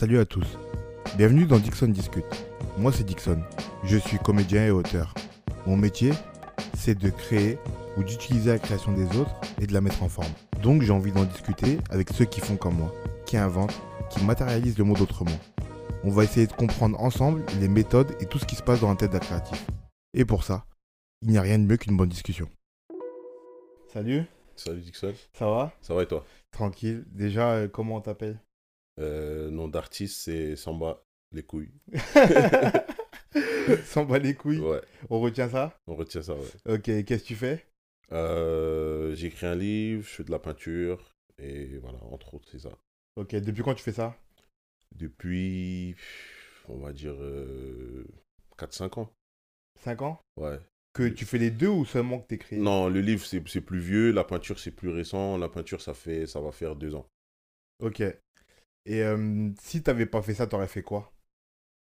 Salut à tous. Bienvenue dans Dixon Discute. Moi c'est Dixon. Je suis comédien et auteur. Mon métier, c'est de créer ou d'utiliser la création des autres et de la mettre en forme. Donc j'ai envie d'en discuter avec ceux qui font comme moi, qui inventent, qui matérialisent le monde autrement. On va essayer de comprendre ensemble les méthodes et tout ce qui se passe dans la tête d'un créatif. Et pour ça, il n'y a rien de mieux qu'une bonne discussion. Salut, Salut Dixon, ça va? Ça va et toi? Tranquille. Déjà, euh, comment on t'appelle? Euh, Nom d'artiste c'est Samba, les couilles. S'en bat les couilles. Ouais, On retient ça? On retient ça, ouais. Ok, qu'est-ce que tu fais? Euh, J'ai écrit un livre, je fais de la peinture, et voilà, entre autres, c'est ça. Ok, depuis quand tu fais ça? Depuis, on va dire, 4-5 ans. 5 ans? Ouais. Que tu fais les deux ou seulement que t'écris Non, le livre c'est plus vieux, la peinture c'est plus récent, la peinture ça fait ça va faire 2 ans. Ok. Et euh, si t'avais pas fait ça, t'aurais fait quoi?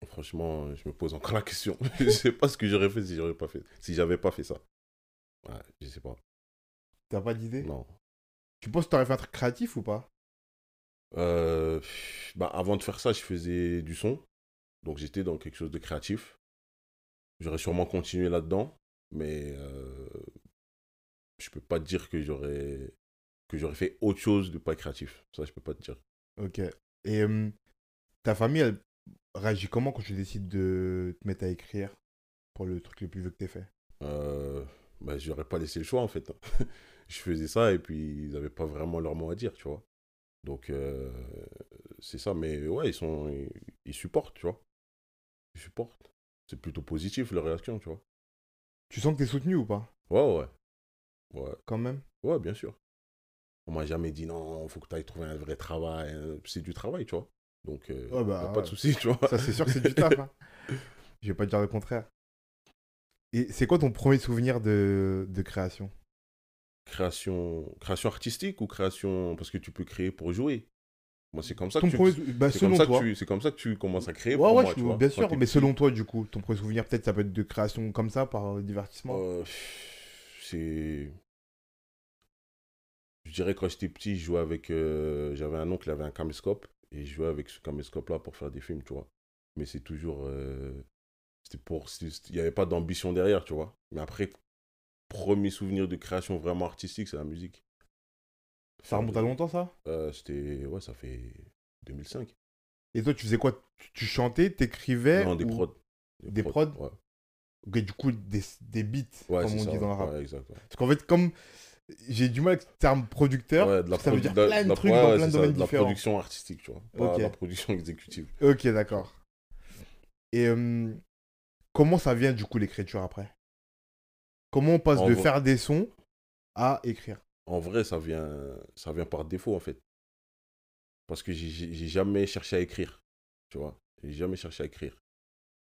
Franchement, je me pose encore la question. je sais pas ce que j'aurais fait si j'aurais pas fait, si j'avais pas fait ça. Ouais, je sais pas. T'as pas d'idée? Non. Tu penses que t'aurais fait un truc créatif ou pas? Euh, bah, avant de faire ça, je faisais du son. Donc j'étais dans quelque chose de créatif. J'aurais sûrement continué là-dedans. Mais euh, je peux pas te dire que j'aurais que j'aurais fait autre chose de pas créatif. Ça, je peux pas te dire. Ok. Et euh, ta famille, elle réagit comment quand tu décides de te mettre à écrire pour le truc le plus vieux que t'aies fait? Euh, bah, j'aurais pas laissé le choix en fait. hein. je faisais ça et puis ils avaient pas vraiment leur mot à dire, tu vois. Donc euh, c'est ça. Mais ouais, ils sont ils, ils supportent, tu vois. Ils supportent. C'est plutôt positif leur réaction, tu vois. Tu sens que t'es soutenu ou pas? Ouais, ouais. Ouais, Quand même? Ouais, bien sûr. On m'a jamais dit non, faut que tu ailles trouver un vrai travail. hein. C'est du travail, tu vois. Donc, euh, bah, pas de souci, tu vois. Ça, c'est sûr que c'est du taf. hein. Je vais pas te dire le contraire. Et c'est quoi ton premier souvenir de, de création? Création, création artistique ou création. Parce que tu peux créer pour jouer? Moi, c'est comme ça Ton que tu. premier- bah, C'est comme, selon ça toi. que tu, c'est comme ça que tu commences à créer. Ouais, pour ouais, moi, je- tu vois. bien sûr, mais selon toi, du coup, ton premier souvenir, peut-être ça peut être de création comme ça, par euh, divertissement? Euh, c'est. Dirais quand j'étais petit, je jouais avec. euh, J'avais un oncle, il avait un caméscope. Et je jouais avec ce caméscope-là pour faire des films, tu vois. Mais c'est toujours. euh, C'était pour. Il n'y avait pas d'ambition derrière, tu vois. Mais après, premier souvenir de création vraiment artistique, c'est la musique. ça remonte à longtemps, ça? Euh, C'était. Ouais, ça fait 2005. Et toi, tu faisais quoi? Tu, tu chantais, t'écrivais Non, des ou- prods. Des prods Ouais, Ok, du coup, des, des beats, ouais comme on ça. dit dans le ouais, rap. ouais, exact. ouais. Parce qu'en fait, comme j'ai du mal avec le terme producteur, Ouais, de la ça veut dire de la- plein de trucs ouais, dans plein de c'est ça, domaines de la différents. production artistique, tu vois. Pas la production exécutive. Ok, d'accord. Et euh, comment ça vient, du coup, l'écriture après? Comment on passe En de vrai- faire des sons à écrire? En vrai, ça vient, ça vient par défaut, en fait. Parce que j'ai jamais cherché à écrire. Tu vois J'ai jamais cherché à écrire.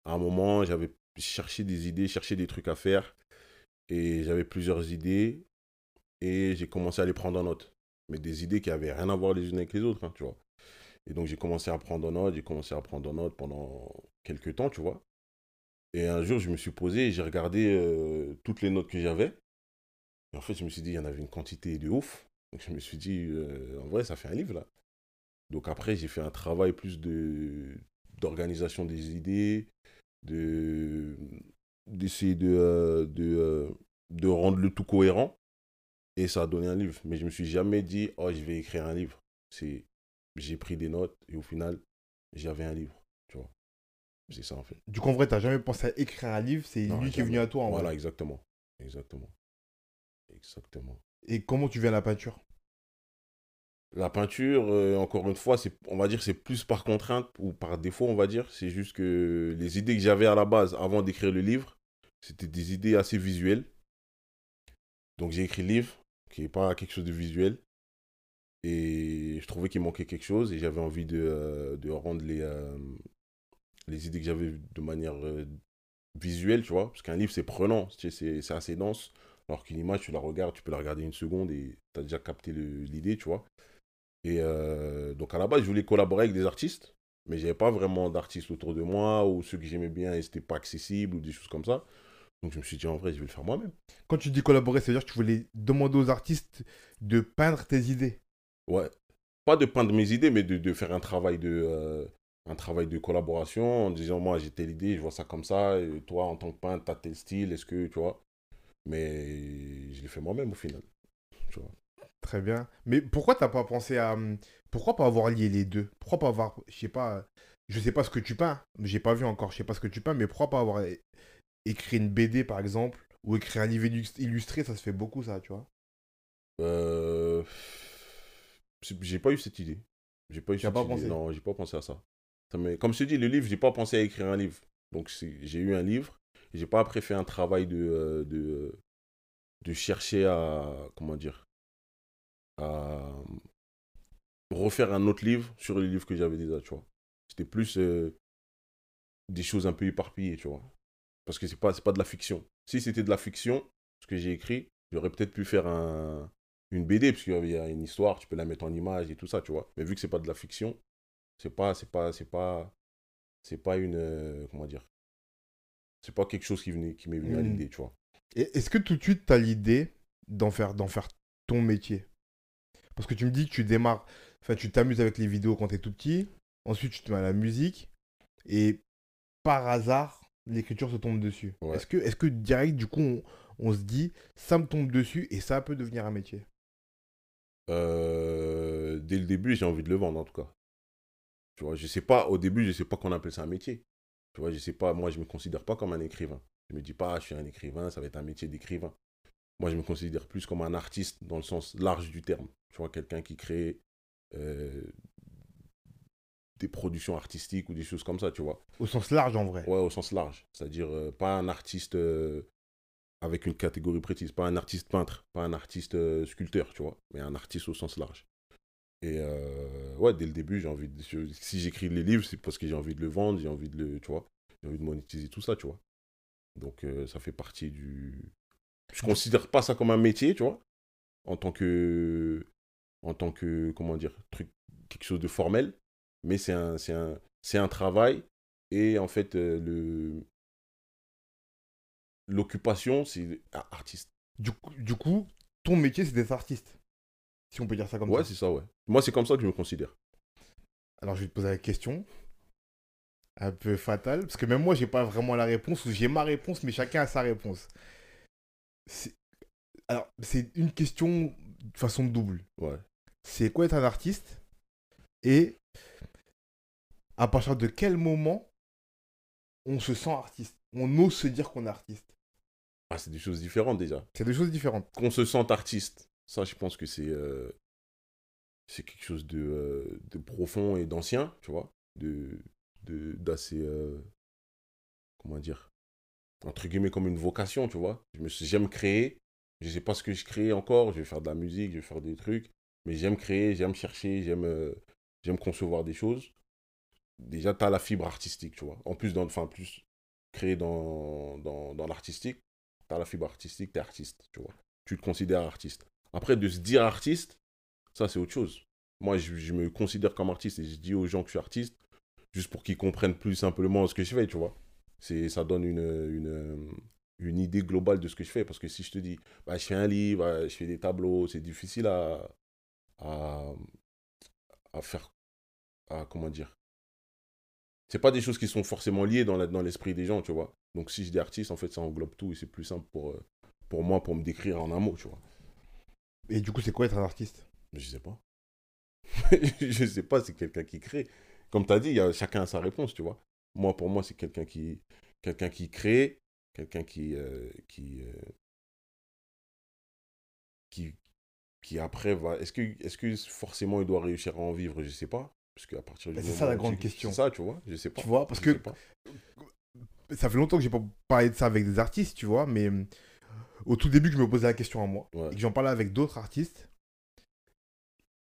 À un moment, j'avais cherché des idées, cherché des trucs à faire. Et j'avais plusieurs idées. Et j'ai commencé à les prendre en note. Mais des idées qui avaient rien à voir les unes avec les autres, hein, tu vois. Et donc, j'ai commencé à prendre en note. J'ai commencé à prendre en note pendant quelques temps, tu vois. Et un jour, je me suis posé et j'ai regardé euh, toutes les notes que j'avais. Et en fait, je me suis dit, il y en avait une quantité de ouf. Donc, je me suis dit, euh, en vrai, ça fait un livre, là. Donc, après, j'ai fait un travail plus de d'organisation des idées, de d'essayer de, euh, de, de rendre le tout cohérent. Et ça a donné un livre. Mais je me suis jamais dit, oh, je vais écrire un livre. C'est, j'ai pris des notes et au final, j'avais un livre. Tu vois. C'est ça, en fait. Du coup, en vrai, t'as jamais pensé à écrire un livre, c'est lui qui est venu à toi, en Voilà, vrai. exactement. Exactement. Exactement. Et comment tu viens à la peinture? La peinture, euh, encore une fois, c'est, on va dire c'est plus par contrainte ou par défaut, on va dire. C'est juste que les idées que j'avais à la base avant d'écrire le livre, c'était des idées assez visuelles. Donc j'ai écrit le livre, qui n'est pas quelque chose de visuel. Et je trouvais qu'il manquait quelque chose et j'avais envie de, euh, de rendre les, euh, les idées que j'avais de manière euh, visuelle, tu vois. Parce qu'un livre, c'est prenant, c'est, assez dense. Alors qu'une image, tu la regardes, tu peux la regarder une seconde et tu as déjà capté l'idée, tu vois. Et donc à la base, je voulais collaborer avec des artistes, mais j'avais pas vraiment d'artistes autour de moi ou ceux que j'aimais bien et c'était pas accessible ou des choses comme ça. Donc je me suis dit en vrai, je vais le faire moi-même. Quand tu dis collaborer, ça veut dire que tu voulais demander aux artistes de peindre tes idées. Ouais. Pas de peindre mes idées, mais de, de faire un travail de, euh, un travail de collaboration en disant moi j'ai telle idée, je vois ça comme ça, et toi en tant que peintre, t'as tel style, est-ce que tu vois. Mais je l'ai fait moi-même au final. Tu vois. Très bien. Mais pourquoi t'as pas pensé à. hum, Pourquoi pas avoir lié les deux? Pourquoi pas avoir. Je sais pas. Je sais pas ce que tu peins. J'ai pas vu encore. Je sais pas ce que tu peins. Mais pourquoi pas avoir é- écrit une BD par exemple Ou écrire un livre illus- illustré Ça se fait beaucoup ça, tu vois. Euh, J'ai pas eu cette idée. J'ai pas eu cette pas idée. pensé? Non, j'ai pas pensé à ça. Comme je te dis, le livre, j'ai pas pensé à écrire un livre. Donc j'ai eu un livre. J'ai pas après fait un travail de, euh, de, de chercher à. Comment dire À refaire un autre livre sur les livres que j'avais déjà, tu vois. C'était plus euh, des choses un peu éparpillées, tu vois. Parce que c'est pas, pas de la fiction. Si c'était de la fiction, ce que j'ai écrit, j'aurais peut-être pu faire un, une BD, parce qu'il y a une histoire, tu peux la mettre en image et tout ça, tu vois. Mais vu que c'est pas de la fiction, c'est pas, c'est pas, c'est pas, c'est pas une, euh, comment dire, c'est pas quelque chose qui venait, qui m'est venu à Hmm. l'idée, tu vois. Est-ce que tout de suite t'as l'idée d'en faire, d'en faire ton métier? Parce que tu me dis que tu démarres. Enfin, tu t'amuses avec les vidéos quand t'es tout petit. Ensuite, tu te mets à la musique. Et par hasard, l'écriture se tombe dessus. Ouais. Est-ce que, est-ce que direct, du coup, on, on se dit, ça me tombe dessus et ça peut devenir un métier? Euh, dès le début, j'ai envie de le vendre, en tout cas. Tu vois, je sais pas, au début, je sais pas qu'on appelle ça un métier. Tu vois, je sais pas, moi, je me considère pas comme un écrivain. Je me dis pas, je suis un écrivain, ça va être un métier d'écrivain. Moi, je me considère plus comme un artiste dans le sens large du terme. Tu vois, quelqu'un qui crée euh, des productions artistiques ou des choses comme ça, tu vois. Au sens large, en vrai. Ouais, au sens large. C'est-à-dire, euh, pas un artiste euh, avec une catégorie précise, pas un artiste peintre, pas un artiste euh, sculpteur, tu vois, mais un artiste au sens large. Et ouais, dès le début, j'ai envie de. je- si j'écris les livres, c'est parce que j'ai envie de le vendre, j'ai envie de le. Tu vois, j'ai envie de monétiser tout ça, tu vois. Donc, ça fait partie du. Je considère pas ça comme un métier, tu vois, en tant que. En tant que. Comment dire Truc. Quelque chose de formel. Mais c'est un, c'est un, un travail. Et en fait, euh, le. L'occupation, c'est artiste. Du, coup- du coup, ton métier, c'est d'être artiste. Si on peut dire ça comme Ouais, ça. c'est ça, ouais. Moi, c'est comme ça que je me considère. Alors, je vais te poser la question. Un peu fatale. Parce que même moi, j'ai pas vraiment la réponse. Ou j'ai ma réponse, mais chacun a sa réponse. Alors, c'est une question de façon double. Ouais. C'est quoi être un artiste Et à partir de quel moment on se sent artiste? On ose se dire qu'on est artiste? Ah, c'est des choses différentes déjà. C'est deux choses différentes. Qu'on se sente artiste, ça, je pense que c'est. euh, c'est quelque chose de, euh, de profond et d'ancien, tu vois? De, de, d'assez. euh, comment dire? Entre guillemets, comme une vocation, tu vois? Je me suis- J'aime créer. Je sais pas ce que je crée encore. Je vais faire de la musique, je vais faire des trucs. Mais j'aime créer, j'aime chercher, j'aime, j'aime concevoir des choses. Déjà, tu as la fibre artistique, tu vois. En plus, dans, plus créer dans, dans, dans l'artistique, tu as la fibre artistique, tu es artiste, tu vois. Tu te considères artiste. Après, de se dire artiste, ça, c'est autre chose. Moi, je, me considère comme artiste et je dis aux gens que je suis artiste juste pour qu'ils comprennent plus simplement ce que je fais, tu vois. C'est, ça donne une, idée globale de ce que je fais. Parce que si je te dis, bah, je fais un livre, euh, je fais des tableaux, c'est difficile à faire, à, comment dire, c'est pas des choses qui sont forcément liées dans, la- dans l'esprit des gens, tu vois. Donc si je dis artiste, en fait, ça englobe tout et c'est plus simple pour, euh, pour moi, pour me décrire en un mot, tu vois. Et du coup, c'est quoi être un artiste? Je sais pas. je sais pas, c'est quelqu'un qui crée. Comme tu as dit, il y a, chacun a sa réponse, tu vois. Moi, pour moi, c'est quelqu'un qui, quelqu'un qui crée, quelqu'un qui, euh, qui, euh, qui, qui après va. Est-ce que, est-ce que forcément il doit réussir à en vivre? Je sais pas. Parce qu'à partir du Bah, c'est ça, la grande question. C'est ça, tu vois. Je sais pas. Tu vois, parce Je que ça fait longtemps que j'ai pas parlé de ça avec des artistes, tu vois, mais euh, au tout début que je me posais la question à moi, Ouais. et que j'en parlais avec d'autres artistes,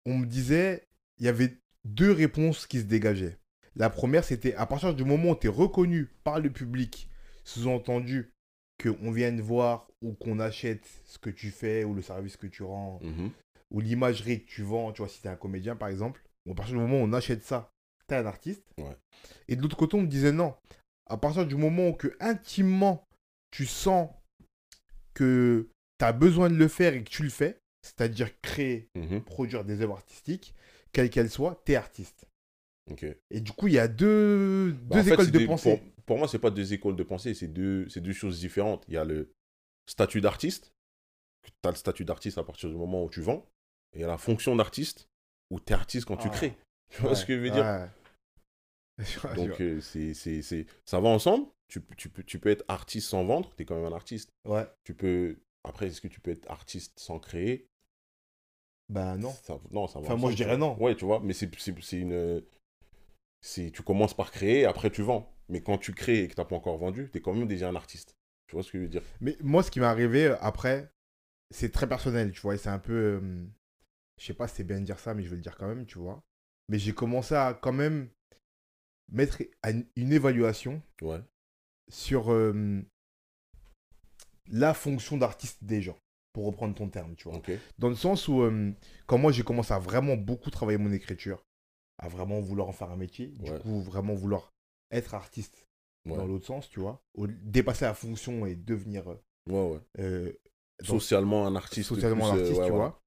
on me disait, il y avait deux réponses qui se dégageaient. La première, c'était à partir du moment où tu es reconnu par le public, sous-entendu qu'on vienne voir ou qu'on achète ce que tu fais ou le service que tu rends Mhm. ou l'imagerie que tu vends, tu vois, si tu es un comédien par exemple, à partir du moment où on achète ça, tu es un artiste. Ouais. Et de l'autre côté, on me disait non. À partir du moment où que intimement tu sens que tu as besoin de le faire et que tu le fais, c'est-à-dire créer, Mhm. produire des œuvres artistiques, quelles qu'elles soient, tu es artiste. Et du coup, il y a deux, Bah, deux en fait, écoles de des- pensée. Pour, pour moi, c'est pas deux écoles de pensée, c'est deux, c'est deux choses différentes. Il y a le statut d'artiste. Tu as le statut d'artiste à partir du moment où tu vends. Et il y a la fonction d'artiste, où tu es artiste quand tu crées. Tu vois Ouais, ce que je veux dire? ouais. Donc, euh, c'est, c'est, c'est- ça va ensemble. Tu, tu, peux, tu peux être artiste sans vendre, tu es quand même un artiste. Ouais. Tu peux. Après, est-ce que tu peux être artiste sans créer? Bah non. Ça- non, ça va Enfin, moi, je dirais non. Ouais, tu vois, mais c'est, c'est, c'est une. C'est, tu commences par créer, après tu vends. Mais quand tu crées et que tu n'as pas encore vendu, tu es quand même déjà un artiste. Tu vois ce que je veux dire? Mais moi, ce qui m'est arrivé euh, après, c'est très personnel, tu vois. Et c'est un peu. euh, je sais pas si c'est bien de dire ça, mais je vais le dire quand même, tu vois. Mais j'ai commencé à quand même mettre une- évaluation Ouais. sur euh, la fonction d'artiste des gens, pour reprendre ton terme, tu vois. Dans le sens où, euh, quand moi j'ai commencé à vraiment beaucoup travailler mon écriture, à vraiment vouloir en faire un métier, du coup, vraiment vouloir être artiste Ouais. dans l'autre sens, tu vois, au- dépasser la fonction et devenir euh, Socialement un artiste. socialement plus, euh, l'artiste, ouais, tu vois.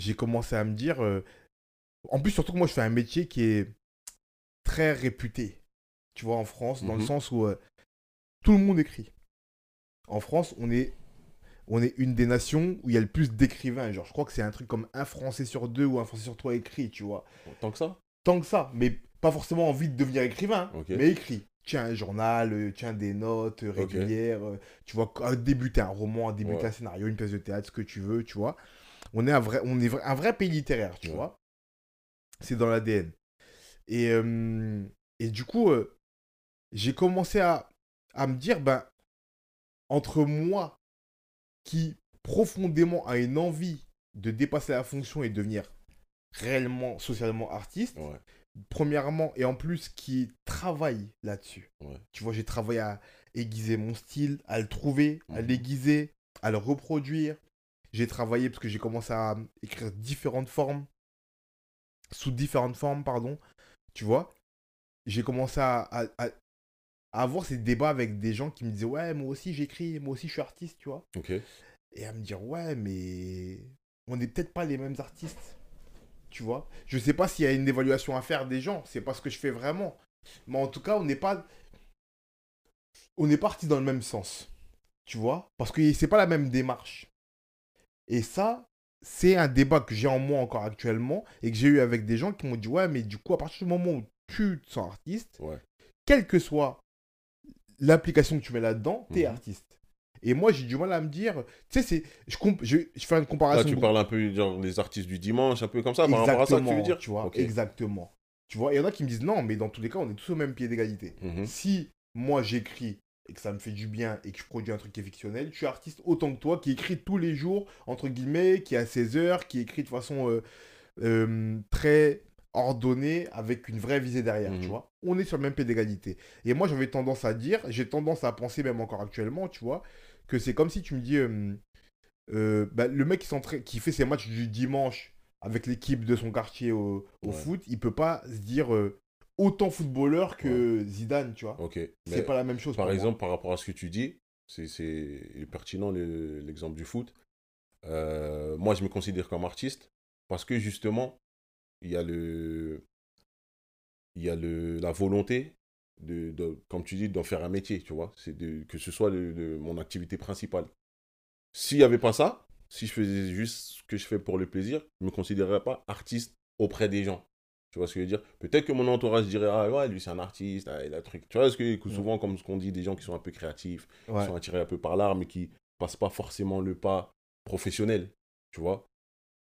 J'ai commencé à me dire. euh, En plus, surtout que moi, je fais un métier qui est très réputé, tu vois, en France, dans le Mhm. sens où euh, tout le monde écrit. En France, on est, on est une des nations où il y a le plus d'écrivains. Genre, je crois que c'est un truc comme un Français sur deux ou un Français sur trois écrit, tu vois. Tant que ça? Tant que ça, mais pas forcément envie de devenir écrivain, mais écrit. Tiens un journal, euh, tiens des notes régulières, tu vois, à débuter un roman, à débuter Ouais. un scénario, une pièce de théâtre, ce que tu veux, tu vois. On est un vrai, on est vra- un vrai pays littéraire, tu Ouais. vois. C'est dans l'ADN. Et, euh, et du coup, euh, j'ai commencé à, à me dire, ben, entre moi qui profondément a une envie de dépasser la fonction et devenir réellement socialement artiste, Ouais. premièrement, et en plus qui travaille là-dessus. Ouais. Tu vois, j'ai travaillé à aiguiser mon style, à le trouver, à Mhm. l'aiguiser, à le reproduire. J'ai travaillé parce que j'ai commencé à écrire différentes formes, sous différentes formes, pardon. Tu vois, j'ai commencé à, à- à- à avoir ces débats avec des gens qui me disaient Ouais, moi aussi j'écris, moi aussi je suis artiste, tu vois. Et à me dire Ouais, mais on n'est peut-être pas les mêmes artistes. Tu vois Je sais pas s'il y a une évaluation à faire des gens, c'est pas ce que je fais vraiment. Mais en tout cas, on n'est pas. On pas parti dans le même sens. Tu vois Parce que c'est pas la même démarche. Et ça, c'est un débat que j'ai en moi encore actuellement et que j'ai eu avec des gens qui m'ont dit Ouais, mais du coup, à partir du moment où tu te sens artiste, Ouais. quelle que soit l'application que tu mets là-dedans, t'es Mhm. artiste. Et moi, j'ai du mal à me dire, tu sais, c'est, je, comp- je, je fais une Là, comparaison. tu parles un peu genre les artistes du dimanche, un peu comme ça, par rapport à ça que tu veux dire tu vois, exactement. Tu vois, il y en a qui me disent non, mais dans tous les cas, on est tous au même pied d'égalité. Mhm. Si moi j'écris et que ça me fait du bien et que je produis un truc qui est fictionnel, je suis artiste autant que toi qui écrit tous les jours, entre guillemets, qui a 16 heures, qui écrit de façon euh, euh, très ordonnée, avec une vraie visée derrière, Mhm. tu vois. On est sur le même pied d'égalité. Et moi j'avais tendance à dire, j'ai tendance à penser même encore actuellement, tu vois, que c'est comme si tu me dis, euh, bah, le mec qui, fait ses matchs du dimanche avec l'équipe de son quartier au, au Ouais. foot, il peut pas se dire autant footballeur que Zidane, tu vois. Ok. C'est pas la même chose. par pour moi. exemple, par rapport à ce que tu dis, c'est pertinent le- l'exemple du foot. Euh, moi, je me considère comme artiste parce que justement, il y a le, il y a le, la volonté de, de- comme tu dis, d'en faire un métier, tu vois. C'est que ce soit le- le- mon activité principale. S'il n'y avait pas ça, si je faisais juste ce que je fais pour le plaisir, je ne me considérerais pas artiste auprès des gens. Tu vois ce que je veux dire? Peut-être que mon entourage dirait Ah ouais, lui c'est un artiste, ah, il a un truc. Tu vois ce que que souvent, comme ce qu'on dit, des gens qui sont un peu créatifs, Ouais. qui sont attirés un peu par l'art, mais qui passent pas forcément le pas professionnel. Tu vois?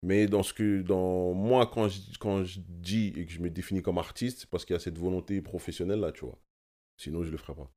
Mais dans ce que, dans moi, quand je, quand je dis et que je me définis comme artiste, c'est parce qu'il y a cette volonté professionnelle là, tu vois? Sinon, je le ferais pas.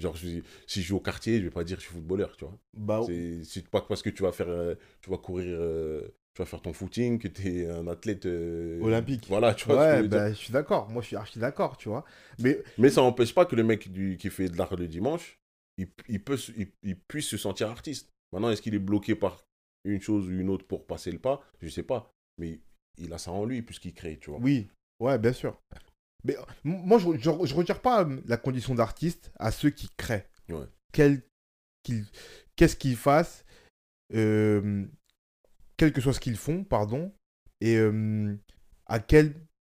Genre, je- si je joue au quartier, je vais pas dire que je suis footballeur, tu vois? Bah, C'est c'est pas parce que tu vas faire, euh, tu vas courir, euh, tu vas faire ton footing que tu es un athlète euh, Olympique. Voilà, tu vois. je bah, je suis d'accord. Moi, je suis archi d'accord, tu vois. Mais Mais ça n'empêche pas que le mec du, qui fait de l'art le dimanche, il, il peut, se- il, il puisse se sentir artiste. Maintenant, est-ce qu'il est bloqué par une chose ou une autre pour passer le pas? Je sais pas. Mais il a ça en lui puisqu'il crée, tu vois. oui, ouais, bien sûr. Mais moi, je, je retire pas euh, la condition d'artiste à ceux qui créent. Ouais. Qu'est-ce qu'ils fassent, euh, quel que soit ce qu'ils font, pardon, et euh, à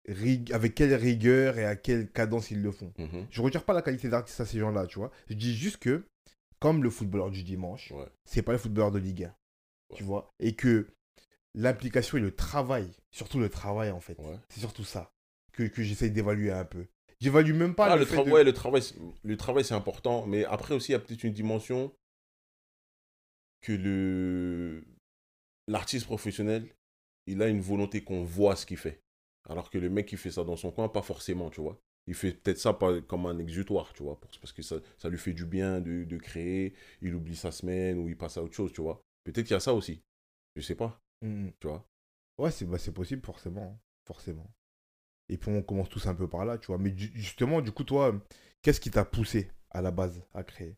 rig- avec quelle rigueur et à quelle cadence ils le font. Mhm. Je retire pas la qualité d'artiste à ces gens-là, tu vois. Je dis juste que, comme le footballeur du dimanche, Ouais. c'est pas le footballeur de Ligue 1, tu vois. Et que l'implication et le travail, surtout le travail en fait, Ouais. c'est surtout ça que, que j'essaye d'évaluer un peu. J'évalue même pas Ah, le, le, fait tra- de- ouais, le travail, le travail c'est important, mais après aussi il y a peut-être une dimension que le l'artiste professionnel, il a une volonté qu'on voit ce qu'il fait, alors que le mec qui fait ça dans son coin, pas forcément, tu vois. Il fait peut-être ça pas comme un exutoire, tu vois, parce que ça, ça lui fait du bien de, de créer, il oublie sa semaine ou il passe à autre chose, tu vois. Peut-être qu'il y a ça aussi, je sais pas, Mm, tu vois. Ouais, c'est bah, c'est possible, forcément. Forcément. Et puis on commence tous un peu par là, tu vois. Mais ju- justement, du coup, toi, qu'est-ce qui t'a poussé à la base à créer?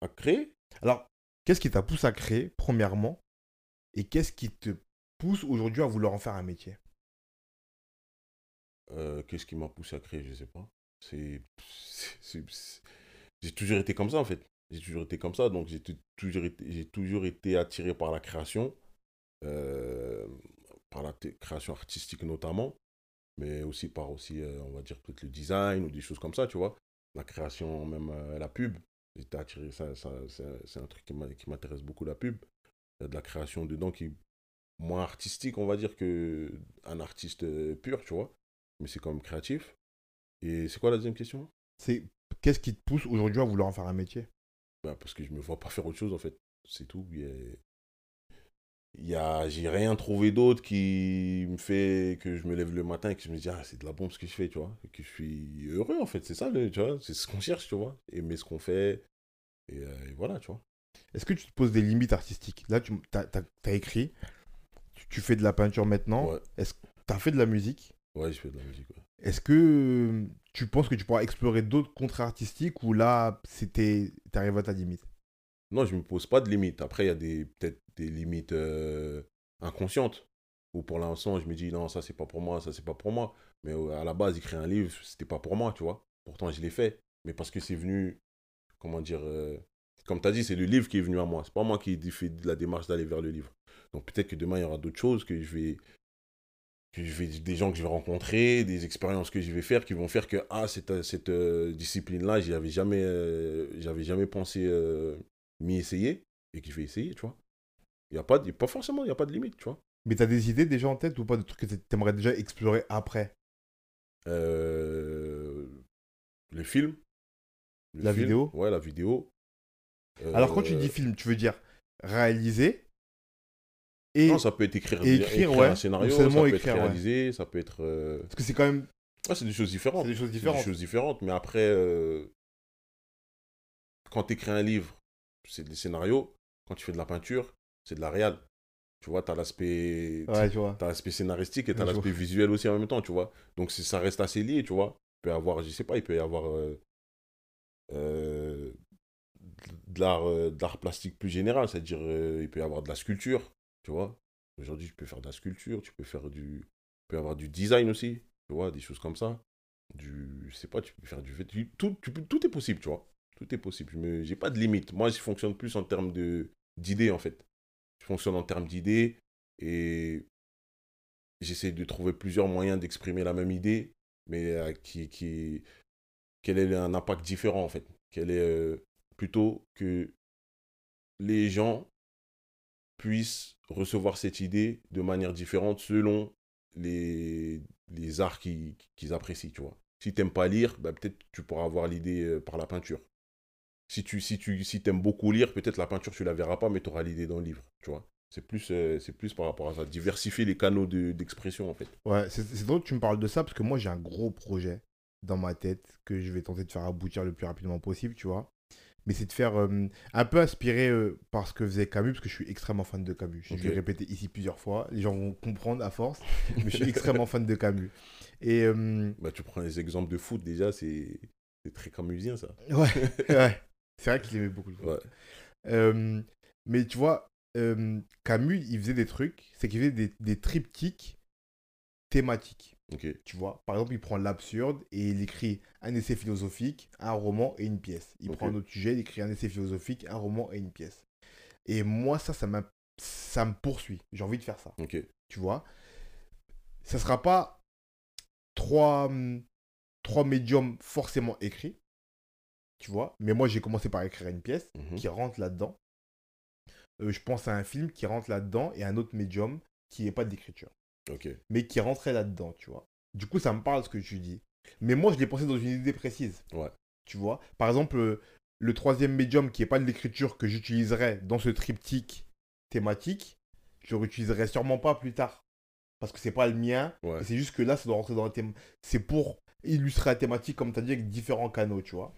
À créer, Alors, qu'est-ce qui t'a poussé à créer, premièrement Et qu'est-ce qui te pousse aujourd'hui à vouloir en faire un métier? Euh, qu'est-ce qui m'a poussé à créer Je sais pas. C'est, j'ai toujours été comme ça en fait. J'ai toujours été comme ça, donc j'ai tou- toujours été, j'ai toujours été attiré par la création, euh, par la création artistique notamment, mais aussi par aussi, euh, on va dire peut-être le design ou des choses comme ça, tu vois. La création, même la pub. J'étais attiré, c'est, un- truc qui m'intéresse beaucoup la pub. Il y a de la création dedans qui est moins artistique, on va dire, que un artiste euh, pur, tu vois mais c'est quand même créatif. Et c'est quoi la deuxième question? C'est qu'est-ce qui te pousse aujourd'hui à vouloir en faire un métier? Bah, Parce que je me vois pas faire autre chose en fait. C'est tout. Il y a... il y a... J'ai rien trouvé d'autre qui me fait que je me lève le matin et que je me dis ah c'est de la bombe ce que je fais, tu vois. Et que je suis heureux en fait. C'est ça, tu vois. C'est ce qu'on cherche, tu vois. Aimer ce qu'on fait. Et, euh, et voilà, tu vois. Est-ce que tu te poses des limites artistiques? Là, tu as, écrit, tu, tu fais de la peinture maintenant, Ouais, tu as fait de la musique? ouais je fais de la musique. ouais. Est-ce que euh, tu penses que tu pourras explorer d'autres contrats artistiques ou là, c'était, t'arrives à ta limite? Non, je me pose pas de limites. Après, il y a des peut-être des limites euh, inconscientes. Où pour l'instant, je me dis non, ça c'est pas pour moi, ça c'est pas pour moi. Mais euh, à la base, écrire un livre, c'était pas pour moi, tu vois. Pourtant, je l'ai fait. Mais parce que c'est venu, comment dire, euh, comme tu as dit, c'est le livre qui est venu à moi. C'est pas moi qui ai fait la démarche d'aller vers le livre. Donc peut-être que demain, il y aura d'autres choses que je vais. Que je vais des gens que je vais rencontrer, des expériences que je vais faire qui vont faire que ah cette, cette euh, discipline-là, j'y avais jamais, euh, j'avais jamais pensé euh, m'y essayer et que je vais essayer, tu vois. Il y a pas, de- pas forcément, il y a pas de limite, tu vois. Mais tu as des idées déjà en tête ou pas de trucs que tu aimerais déjà explorer après? Le film. Le La film, vidéo Ouais, la vidéo. Alors quand tu dis film, tu veux dire réaliser et... Non, ça peut être écrire, et écrire, écrire, ouais, un scénario, ça peut écrire, être ouais. réalisé, ça peut être... euh, Parce que c'est quand même Ah, c'est des choses différentes. c'est des choses C'est des différentes. choses différentes, mais après, euh, quand tu écris un livre, c'est des scénarios. Quand tu fais de la peinture, c'est de la réal. Tu vois, tu as l'aspect Ouais, tu vois. t'as l'aspect scénaristique et t'as je l'aspect visuel aussi en même temps, tu vois. Donc ça reste assez lié, tu vois. Il peut y avoir, je sais pas, il peut y avoir euh, euh, de l'art plastique plus général, c'est-à-dire euh, il peut y avoir de la sculpture, tu vois. Aujourd'hui, tu peux faire de la sculpture, tu peux faire du, tu peux avoir du design aussi, tu vois, des choses comme ça. Du, je sais pas, tu peux faire du, tout, tout est possible, tu vois. Tout est possible. Je j'ai pas de limite. Moi, je fonctionne plus en termes de d'idées en fait. Je fonctionne en termes d'idées et j'essaie de trouver plusieurs moyens d'exprimer la même idée, mais euh, qui, qui, quel est un impact différent en fait. Quel est plutôt que les gens puissent recevoir cette idée de manière différente selon les, les arts qu'ils qu'ils apprécient, tu vois. Si t'aimes pas lire, bah, peut-être tu pourras avoir l'idée euh, par la peinture. Si tu si tu si aimes beaucoup lire, peut-être la peinture tu la verras pas, mais tu auras l'idée dans le livre, tu vois. C'est plus, euh, plus par rapport à ça, diversifier les canaux de- d'expression en fait. Ouais, c'est drôle que tu me parles de ça parce que moi j'ai un gros projet dans ma tête que je vais tenter de faire aboutir le plus rapidement possible, tu vois. Mais c'est de faire euh, un peu inspiré euh, par ce que faisait Camus, parce que je suis extrêmement fan de Camus. Je Ok. vais répéter ici plusieurs fois, les gens vont comprendre à force, mais je suis extrêmement fan de Camus. Et euh, Bah, tu prends les exemples de foot déjà, c'est c'est très camusien ça. ouais, ouais. c'est vrai qu'il aimait beaucoup le foot. Ouais. Mais tu vois, Camus, il faisait des trucs, c'est qu'il faisait des, des triptyques thématiques. Tu vois, par exemple, il prend l'absurde et il écrit un essai philosophique, un roman et une pièce. Il prend un autre sujet, il écrit un essai philosophique, un roman et une pièce. Et moi, ça, ça, m'a- ça me poursuit. J'ai envie de faire ça. Ok. Tu vois, ça sera pas trois, hum, trois médiums forcément écrits. Tu vois? Mais moi, j'ai commencé par écrire une pièce Mhm. qui rentre là-dedans. Euh, je pense à un film qui rentre là-dedans et un autre médium qui n'est pas d'écriture, Mais qui rentrait là-dedans, tu vois. Du coup, ça me parle ce que tu dis. Mais moi, je l'ai pensé dans une idée précise. Ouais. Tu vois Par exemple, le troisième médium qui n'est pas de l'écriture que j'utiliserais dans ce triptyque thématique, je le réutiliserai sûrement pas plus tard. Parce que c'est pas le mien. Ouais. C'est juste que là, ça doit rentrer dans le thème. C'est pour illustrer la thématique, comme tu as dit, avec différents canaux, tu vois.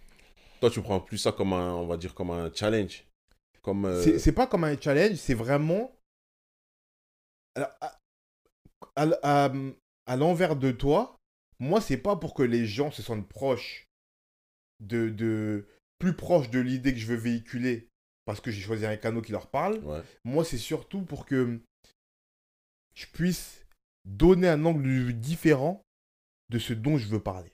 Toi, tu prends plus ça comme un, on va dire, comme un challenge. Comme. euh, C'est- C'est pas comme un challenge, c'est vraiment. Alors, à, à- à- à l'envers de toi, moi, c'est pas pour que les gens se sentent proches de. de plus proches de l'idée que je veux véhiculer parce que j'ai choisi un canot qui leur parle. Ouais. Moi, c'est surtout pour que je puisse donner un angle de vue différent de ce dont je veux parler.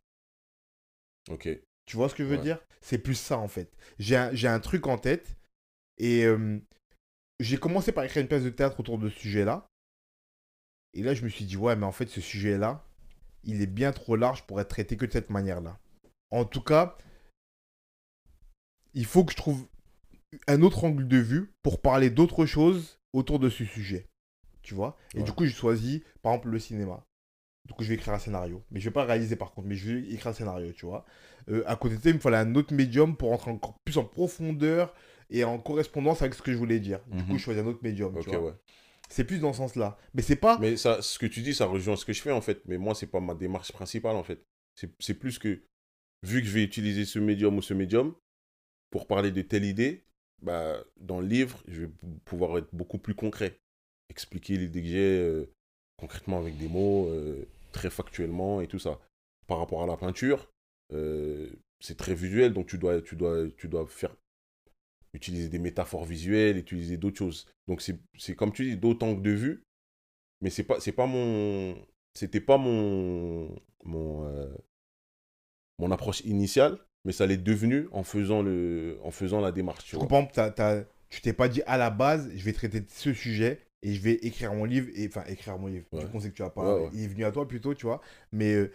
Ok. Tu vois ce que je veux Ouais. dire? C'est plus ça en fait. J'ai un, truc en tête et euh, j'ai commencé par écrire une pièce de théâtre autour de ce sujet-là. Et là, je me suis dit, ouais, mais en fait, ce sujet-là, il est bien trop large pour être traité que de cette manière-là. En tout cas, il faut que je trouve un autre angle de vue pour parler d'autre chose autour de ce sujet. Tu vois? Et Ouais. du coup, j'ai choisi, par exemple, le cinéma. Du coup, je vais écrire un scénario. Mais je vais pas réaliser par contre, mais je vais écrire un scénario, tu vois. Euh, à côté de ça, il me fallait un autre médium pour entrer encore plus en profondeur et en correspondance avec ce que je voulais dire. Du coup, Mhm. je choisis un autre médium, Ok, tu vois. ouais. C'est plus dans ce sens-là. Mais c'est pas... Mais ça, ce que tu dis, ça rejoint ce que je fais en fait. Mais moi, c'est pas ma démarche principale en fait. C'est plus que, vu que je vais utiliser ce médium ou ce médium pour parler de telle idée, bah, dans le livre, je vais pou- pouvoir être beaucoup plus concret. Expliquer l'idée que j'ai euh, concrètement avec des mots, euh, très factuellement et tout ça. Par rapport à la peinture, euh, c'est très visuel, donc tu dois, tu dois, tu dois faire utiliser des métaphores visuelles, utiliser d'autres choses. Donc c'est comme tu dis, d'autres angles de vue, mais c'est pas c'est pas mon c'était pas mon mon euh, mon approche initiale, mais ça l'est devenu en faisant le en faisant la démarche. Tu comprends t'as- t'as- Tu t'es pas dit à la base, je vais traiter de ce sujet et je vais écrire mon livre. Et, enfin, écrire mon livre. Ouais. Du que tu vas pas... Ouais, ouais. Il est venu à toi plutôt, tu vois. Mais euh,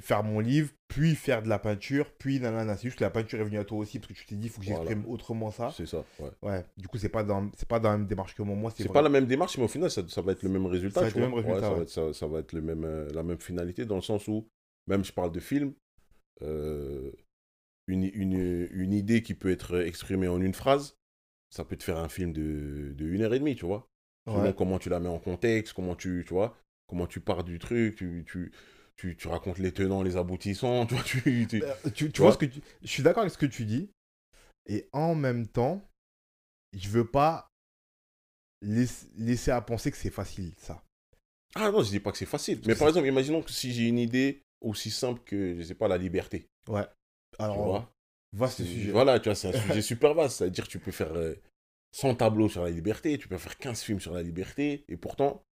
faire mon livre, puis faire de la peinture, puis nanana. C'est juste que la peinture est venue à toi aussi parce que tu t'es dit, il faut que Voilà. j'exprime autrement ça. C'est ça. Ouais. Ouais, du coup, c'est pas dans, pas dans la même démarche que moi. Moi, c'est pas la même démarche, mais au final, ça, ça va être le même résultat. Ça va être le même résultat, ça, ouais. va être, ça, ça va être le même, euh, la même finalité, dans le sens où, même je parle de film, euh, une, une, une idée qui peut être exprimée en une phrase, ça peut te faire un film de, de une heure et demie, tu vois. Selon comment tu la mets en contexte, comment tu, tu vois, comment tu pars du truc, tu, tu, tu, tu racontes les tenants, les aboutissants, tu vois, tu, tu- Euh, tu, tu vois vois? ce que tu... Je suis d'accord avec ce que tu dis. Et en même temps, je veux pas laiss- laisser à penser que c'est facile, ça. Ah non, je dis pas que c'est facile. Mais par exemple, imaginons que si j'ai une idée aussi simple que, je sais pas, la liberté, Ouais. tu Alors, vois. vaste sujet. Voilà, tu vois, c'est un sujet super vaste. C'est-à-dire que tu peux faire euh, 100 tableaux sur la liberté, tu peux faire 15 films sur la liberté, et pourtant,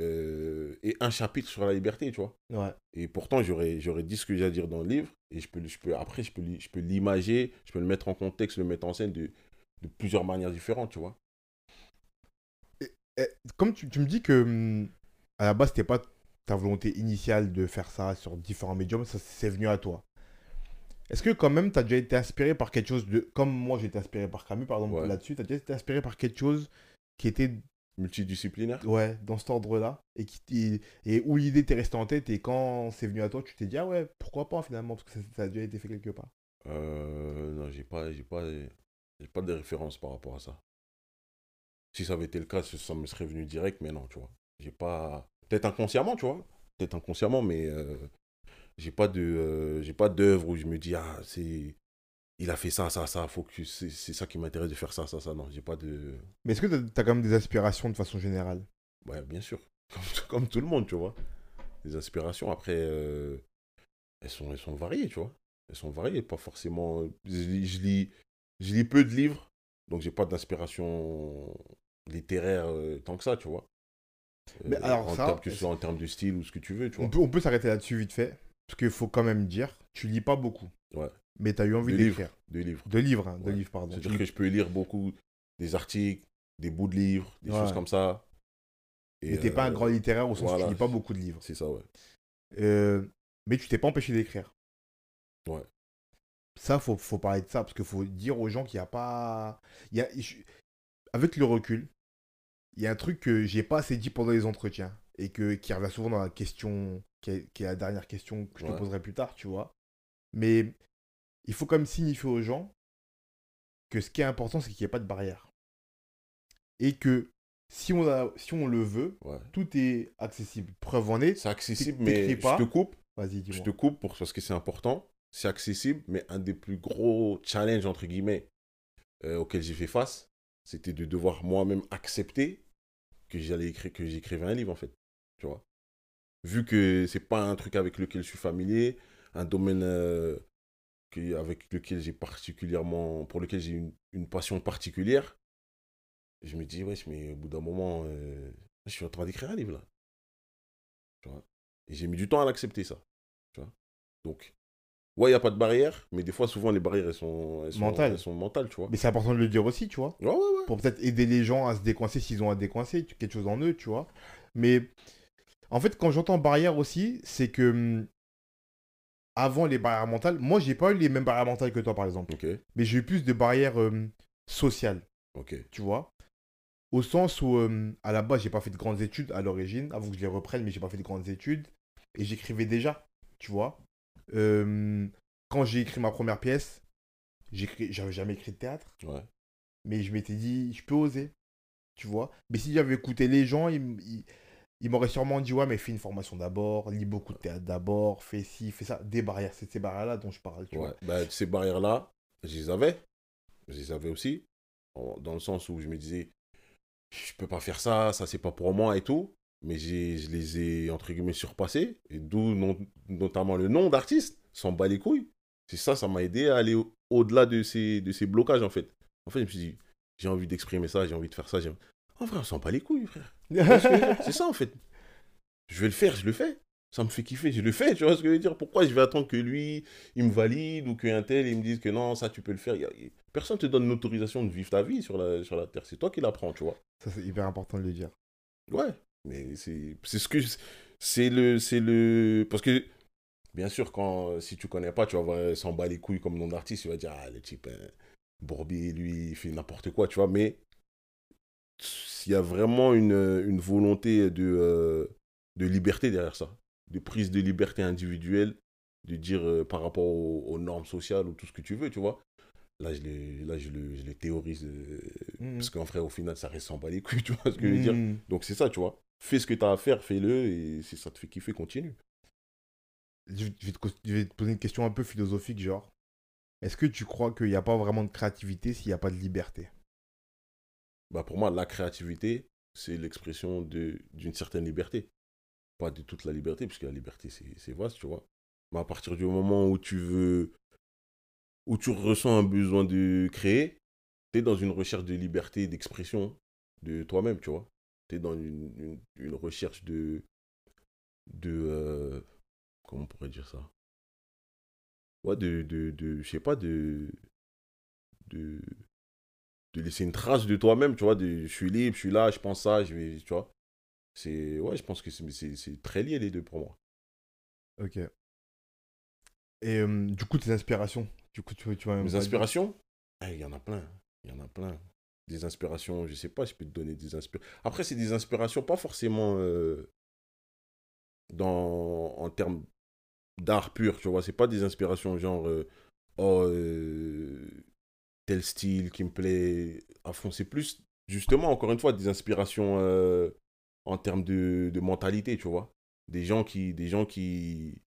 euh, et un chapitre sur la liberté, tu vois. Ouais. Et pourtant, j'aurais, j'aurais dit ce que j'ai à dire dans le livre, et je peux, je peux, après, je peux, li- je peux l'imager, je peux le mettre en contexte, le mettre en scène de, de plusieurs manières différentes, tu vois. Eh, Comme tu, tu me dis que hum, à la base, c'était pas ta volonté initiale de faire ça sur différents médiums, ça c'est venu à toi. Est-ce que quand même, tu as déjà été inspiré par quelque chose de... Comme moi, j'ai été inspiré par Camus, par exemple, Ouais. là-dessus, tu as déjà été inspiré par quelque chose qui était Multidisciplinaire. Ouais, dans cet ordre-là. Et, qui, et, et où l'idée t'est restée en tête et quand c'est venu à toi, tu t'es dit, ah ouais, pourquoi pas finalement, parce que ça, ça a déjà été fait quelque part. Euh, non, j'ai pas, j'ai pas, j'ai pas de référence par rapport à ça. Si ça avait été le cas, ça ça me serait venu direct, mais non, tu vois. J'ai pas, peut-être inconsciemment, tu vois. Peut-être inconsciemment, mais euh, j'ai pas de, euh, j'ai pas d'œuvre où je me dis ah c'est, il a fait ça, ça, ça. Faut que c'est, ça qui m'intéresse de faire ça, ça, ça. Non, j'ai pas de, Mais est-ce que t'as as quand même des aspirations de façon générale? Ouais, bien sûr, comme, comme tout le monde, tu vois. Les inspirations après, euh, elles sont, elles sont variées, tu vois. Elles sont variées, pas forcément. Je lis, je lis, je lis peu de livres, donc j'ai pas d'inspiration littéraire euh, tant que ça, tu vois. Mais Euh, alors en ça, termes- que ce soit en termes de style ou ce que tu veux, tu vois. On peut, on peut s'arrêter là-dessus vite fait, parce qu'il faut quand même dire, tu lis pas beaucoup. Ouais. Mais t'as eu envie d'écrire. De livres. De livres, hein, de livres, pardon. Tu C'est-à-dire que je peux lire beaucoup des articles, des bouts de livres, des Ouais. choses comme ça. Et, Mais t'es pas un euh, grand littéraire au sens où voilà. tu lis pas beaucoup de livres. C'est ça, ouais. Euh, mais tu t'es pas empêché d'écrire. Ouais. Ça, faut, faut parler de ça, parce qu'il faut dire aux gens qu'il n'y a pas. Il y a... Avec le recul, il y a un truc que j'ai pas assez dit pendant les entretiens, et que, qui revient souvent dans la question, qui est, qui est la dernière question que je te poserai plus tard, tu vois. Mais il faut quand même signifier aux gens que ce qui est important, c'est qu'il n'y ait pas de barrière. Et que si on, a, si on le veut, Ouais. tout est accessible. Preuve en est. C'est accessible, mais pas. je te coupe. Vas-y, Je dis-moi. te coupe pour, parce que c'est important. C'est accessible, mais un des plus gros challenges, entre guillemets, euh, auxquels j'ai fait face, c'était de devoir moi-même accepter que j'allais écrire, que j'écrivais un livre, en fait. Tu vois? Vu que c'est pas un truc avec lequel je suis familier, un domaine euh, que- avec lequel j'ai particulièrement, pour lequel j'ai une, une passion particulière, je me dis, wesh, mais au bout d'un moment, euh, je suis en train d'écrire un livre, là. Tu vois? Et j'ai mis du temps à l'accepter, ça. Tu vois? Donc, ouais, il n'y a pas de barrière, mais des fois, souvent, les barrières, elles sont, elles sont, Mentales. elles sont mentales, tu vois? Mais c'est important de le dire aussi, tu vois? Ouais, ouais, ouais. Pour peut-être aider les gens à se décoincer s'ils ont à décoincer, quelque chose en eux, tu vois? Mais en fait, quand j'entends barrière aussi, c'est que hum, avant les barrières mentales, moi, j'ai pas eu les mêmes barrières mentales que toi, par exemple. Ok, Mais j'ai eu plus de barrières hum, sociales, tu vois? Au sens où, hum, à la base, j'ai pas fait de grandes études à l'origine, avant que je les reprenne, mais j'ai pas fait de grandes études. Et j'écrivais déjà, tu vois? Hum, quand j'ai écrit ma première pièce, j'avais jamais écrit de théâtre. Ouais. Mais je m'étais dit, je peux oser, tu vois? Mais si j'avais écouté les gens, ils, ils- ils m'auraient sûrement dit, ouais, mais fais une formation d'abord, lis beaucoup de théâtre d'abord, fais ci, fais ça. Des barrières, c'est ces barrières-là dont je parle, tu Ouais. vois. Bah, ces barrières-là, je les avais. Je les avais aussi. Dans le sens où je me disais, je peux pas faire ça, ça c'est pas pour moi et tout. Mais je les ai, entre guillemets, surpassés. Et d'où non- notamment le nom d'artiste, s'en bat les couilles. C'est ça, ça m'a aidé à aller au- au-delà de ces, de ces blocages, en fait. En fait, je me suis dit, j'ai envie d'exprimer ça, j'ai envie de faire ça. J'ai- En vrai, on s'en bat les couilles, frère. C'est ça, en fait. Je vais le faire, je le fais. Ça me fait kiffer, je le fais. Tu vois ce que je veux dire? Pourquoi je vais attendre que lui, il me valide ou qu'un tel, il me dise que non, ça, tu peux le faire? Personne te donne l'autorisation de vivre ta vie sur la, sur la Terre. C'est toi qui la prends, tu vois. Ça, c'est hyper important de le dire. Ouais, mais c'est c'est ce que c'est le c'est le parce que bien sûr quand si tu connais pas, tu vas voir s'en bat les couilles comme nom d'artiste, tu vas dire ah le type hein, Bourbier lui il fait n'importe quoi, tu vois, mais il y a vraiment une, une volonté de euh, de liberté derrière ça, de prise de liberté individuelle, de dire euh, par rapport aux, aux normes sociales ou tout ce que tu veux, tu vois. Là, je les, là, je le, je théorise. euh, Mhm. Parce qu'en vrai, au final, ça s'en bat les couilles, tu vois ce que je veux dire. Mm. Donc c'est ça, tu vois. Fais ce que tu as à faire, fais-le, et si ça te fait kiffer, continue. Je, vais te, je vais te poser une question un peu philosophique, genre. Est-ce que tu crois qu'il n'y a pas vraiment de créativité s'il n'y a pas de liberté? Bah pour moi, la créativité, c'est l'expression d'une certaine liberté. Pas de toute la liberté, puisque la liberté, c'est vaste, tu vois. Mais à partir du moment où tu veux, où tu ressens un besoin de créer, tu es dans une recherche de liberté d'expression de toi-même, tu vois. Tu es dans une, une- une recherche de... de euh, comment on pourrait dire ça? Ouais, de, de, de je sais pas, de, de, de laisser une trace de toi-même, tu vois, de, je suis libre, je suis là, je pense ça, je vais, tu vois. C'est, ouais, je pense que c'est- très lié les deux pour moi. Ok. Et euh, du coup, tes inspirations Du coup, tu, tu Mes inspirations? Ah, Il y en a plein, il y en a plein. Des inspirations, je sais pas, je peux te donner des inspirations. Après, c'est des inspirations pas forcément euh, dans, en termes d'art pur, tu vois. C'est pas des inspirations genre, euh, oh, tel style qui me plaît à fond. C'est plus, justement, encore une fois, des inspirations euh, en termes de, de mentalité, tu vois. Des gens qui, des gens qui,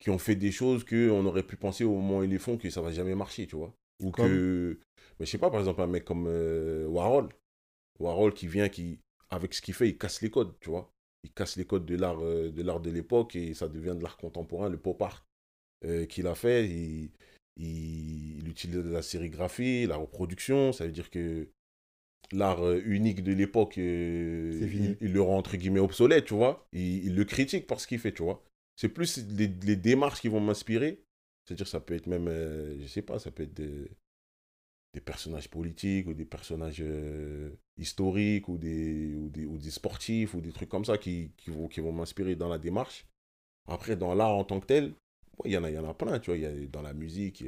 qui ont fait des choses qu'on aurait pu penser au moment où ils les font que ça va jamais marcher, tu vois. Ou Comme que, mais je sais pas, par exemple, un mec comme euh, Warhol. Warhol qui vient, qui, avec ce qu'il fait, il casse les codes, tu vois. Il casse les codes de l'art euh, de l'art de l'époque et ça devient de l'art contemporain, le pop art euh, qu'il a fait. Il, il, il utilise la sérigraphie, la reproduction, ça veut dire que l'art euh, unique de l'époque, euh, il, il le rend entre guillemets obsolète, tu vois. Il, il le critique pour ce qu'il fait, tu vois. C'est plus les, les démarches qui vont m'inspirer. C'est-à-dire, ça peut être même, euh, je sais pas, ça peut être des, des personnages politiques ou des personnages euh, historiques ou des, ou, des, ou des sportifs ou des trucs comme ça qui, qui vont, qui vont m'inspirer dans la démarche. Après, dans l'art en tant que tel, il y, en a, y en a plein, tu vois. Y a, dans la musique,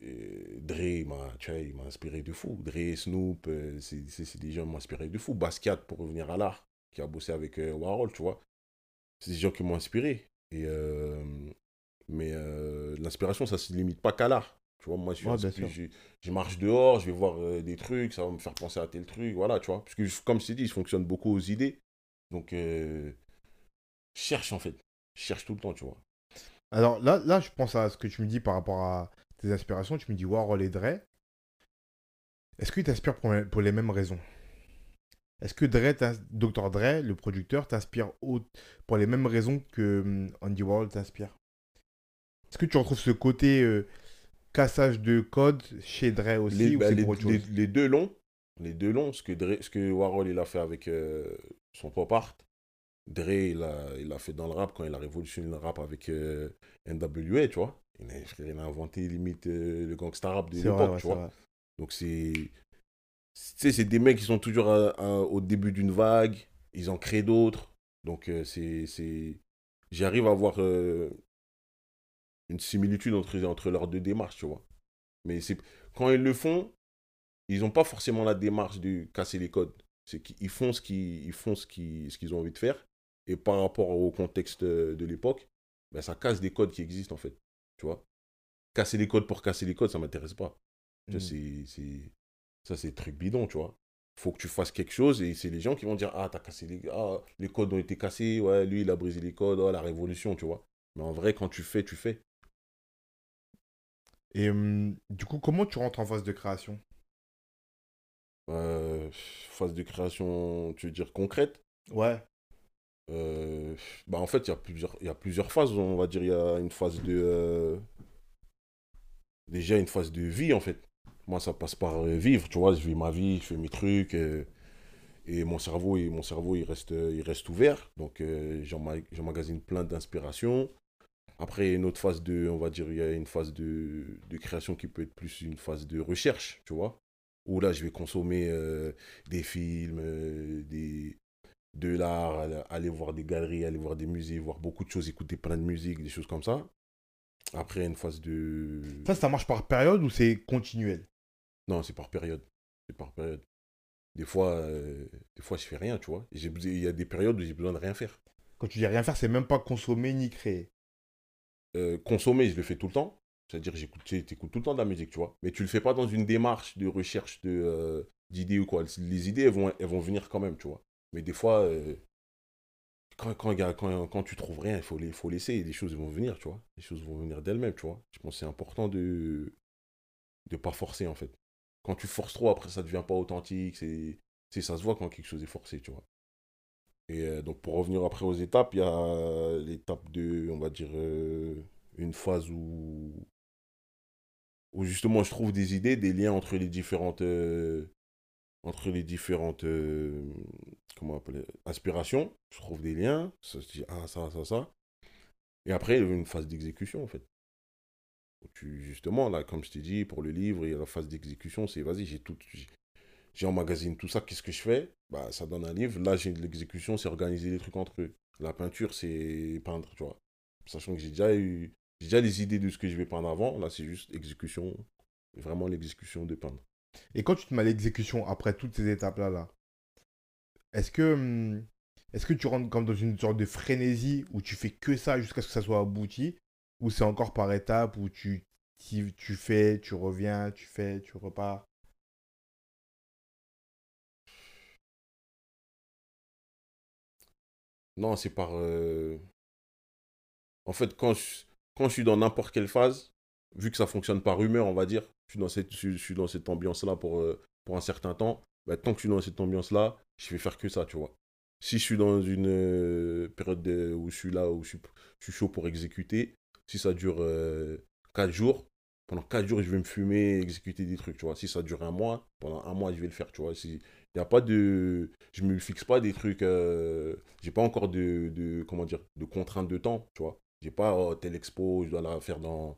Dre, il m'a inspiré de fou. Dre, Snoop, euh, c'est des gens qui m'ont inspiré de fou. Basquiat, pour revenir à l'art, qui a bossé avec euh, Warhol, tu vois. C'est des gens qui m'ont inspiré. Et, euh, mais l'inspiration, ça ne se limite pas qu'à l'art. Tu vois, moi, je, je, marche dehors, je vais voir des trucs, ça va me faire penser à tel truc, voilà, tu vois. Parce que, comme je t'ai dit, je fonctionne beaucoup aux idées. Donc, je cherche, en fait. Je cherche tout le temps, tu vois. Alors là, là, je pense à ce que tu me dis par rapport à tes aspirations, tu me dis Warhol et Dre. Est-ce qu'il t'inspire pour, les mêmes raisons? Est-ce que Dre, Dr. Dre, le producteur, t'inspire pour les mêmes raisons que hum, Andy Warhol t'inspire Est-ce que tu retrouves ce côté euh, cassage de code chez Dre aussi les, ou bah, les, deux longs. Les deux longs, ce que, ce que Warhol il a fait avec euh, son pop art, Dre il a, il a fait dans le rap quand il a révolutionné le rap avec euh, NWA, tu vois. Il a, inventé limite euh, le gangsta rap de l'époque, tu vois. Donc c'est. Tu c'est des mecs qui sont toujours au début d'une vague, ils en créent d'autres. Donc euh, c'est. J'arrive à voir euh, une similitude entre, entre leurs deux démarches, tu vois. Mais c'est quand ils le font, ils n'ont pas forcément la démarche de casser les codes. C'est qu'ils font ce qu'ils font ce qu'ils ce qu'ils ont envie de faire. Et par rapport au contexte de l'époque, ben, ça casse des codes qui existent en fait. Tu vois? Casser les codes pour casser les codes, ça m'intéresse pas. Mm. C'est, ça, c'est truc bidon, tu vois. faut que tu fasses quelque chose et c'est les gens qui vont dire Ah, t'as cassé les... Ah, les codes ont été cassés, ouais, lui, il a brisé les codes, oh, la révolution, tu vois. Mais en vrai, quand tu fais, tu fais. Et hum, du coup, comment tu rentres en phase de création? Euh, Phase de création, tu veux dire concrète? Ouais. Euh, bah en fait, il y, a plusieurs, y a plusieurs phases, on va dire. Il y a une phase de. Euh, déjà, une phase de vie, en fait. Moi, ça passe par euh, vivre, tu vois. Je vis ma vie, je fais mes trucs. et mon cerveau, et mon cerveau il, reste, il reste ouvert. Donc, j'emmagasine plein d'inspiration. Après, une autre phase de. On va dire, il y a une phase de, de création qui peut être plus une phase de recherche, tu vois. Où là, je vais consommer des films, des de l'art, aller voir des galeries, aller voir des musées, voir beaucoup de choses, écouter plein de musique, des choses comme ça. Après, une phase de. Ça, ça marche par période ou c'est continuel? Non, c'est par période. C'est par période. Des fois, euh, des fois, je fais rien, tu vois. Il y a des périodes où j'ai besoin de rien faire. Quand tu dis rien faire, c'est même pas consommer ni créer. Euh, consommer, je le fais tout le temps. C'est-à-dire, j'écoute, tu écoutes tout le temps de la musique, tu vois. Mais tu le fais pas dans une démarche de recherche de, euh, d'idées ou quoi. Les idées, elles vont, elles vont venir quand même, tu vois. Mais des fois, euh, quand, quand, tu trouves rien, il faut, faut laisser. Les choses vont venir, tu vois. Les choses vont venir d'elles-mêmes, tu vois. Je pense que c'est important de ne pas forcer, en fait. Quand tu forces trop, après, ça ne devient pas authentique. C'est, ça se voit quand quelque chose est forcé, tu vois. Et euh, donc, pour revenir après aux étapes, il y a l'étape de, on va dire, euh, une phase où, où justement je trouve des idées, des liens entre les différentes, entre les différentes euh, comment appeler, inspirations. Je trouve des liens, ça se dit ah ça, ça, ça. Et après, il y a une phase d'exécution en fait. Tu, justement, là, comme je t'ai dit, pour le livre, il y a la phase d'exécution, c'est vas-y, j'ai tout. J'ai emmagasine tout ça, qu'est-ce que je fais? Bah, ça donne un livre. Là, j'ai l'exécution, c'est organiser les trucs entre eux. La peinture, c'est peindre, tu vois. Sachant que j'ai déjà eu. J'ai déjà les idées de ce que je vais peindre avant. Là, c'est juste exécution. Vraiment l'exécution de peindre. Et quand tu te mets à l'exécution après toutes ces étapes-là, là, est-ce que, hum, est que tu rentres comme dans une sorte de frénésie où tu fais que ça jusqu'à ce que ça soit abouti? Ou c'est encore par étapes où tu, tu, fais, tu reviens, tu fais, tu repars? Non, c'est par. Euh, en fait, quand quand je suis dans n'importe quelle phase, vu que ça fonctionne par humeur, on va dire, je suis dans cette, je, suis dans ambiance-là pour, euh, pour un certain temps, bah, tant que je suis dans cette ambiance-là, je vais faire que ça, tu vois. Si je suis dans une euh, période où je suis là, où je chaud pour exécuter, si ça dure 4 euh, jours, pendant 4 jours, je vais me fumer, exécuter des trucs, tu vois. Si ça dure un mois, pendant un mois, je vais le faire, tu vois. Si, y a pas de... Je me fixe pas des trucs... j'ai pas encore de, de, de contraintes de temps, tu vois. J'ai pas oh, telle expo, je dois la faire dans,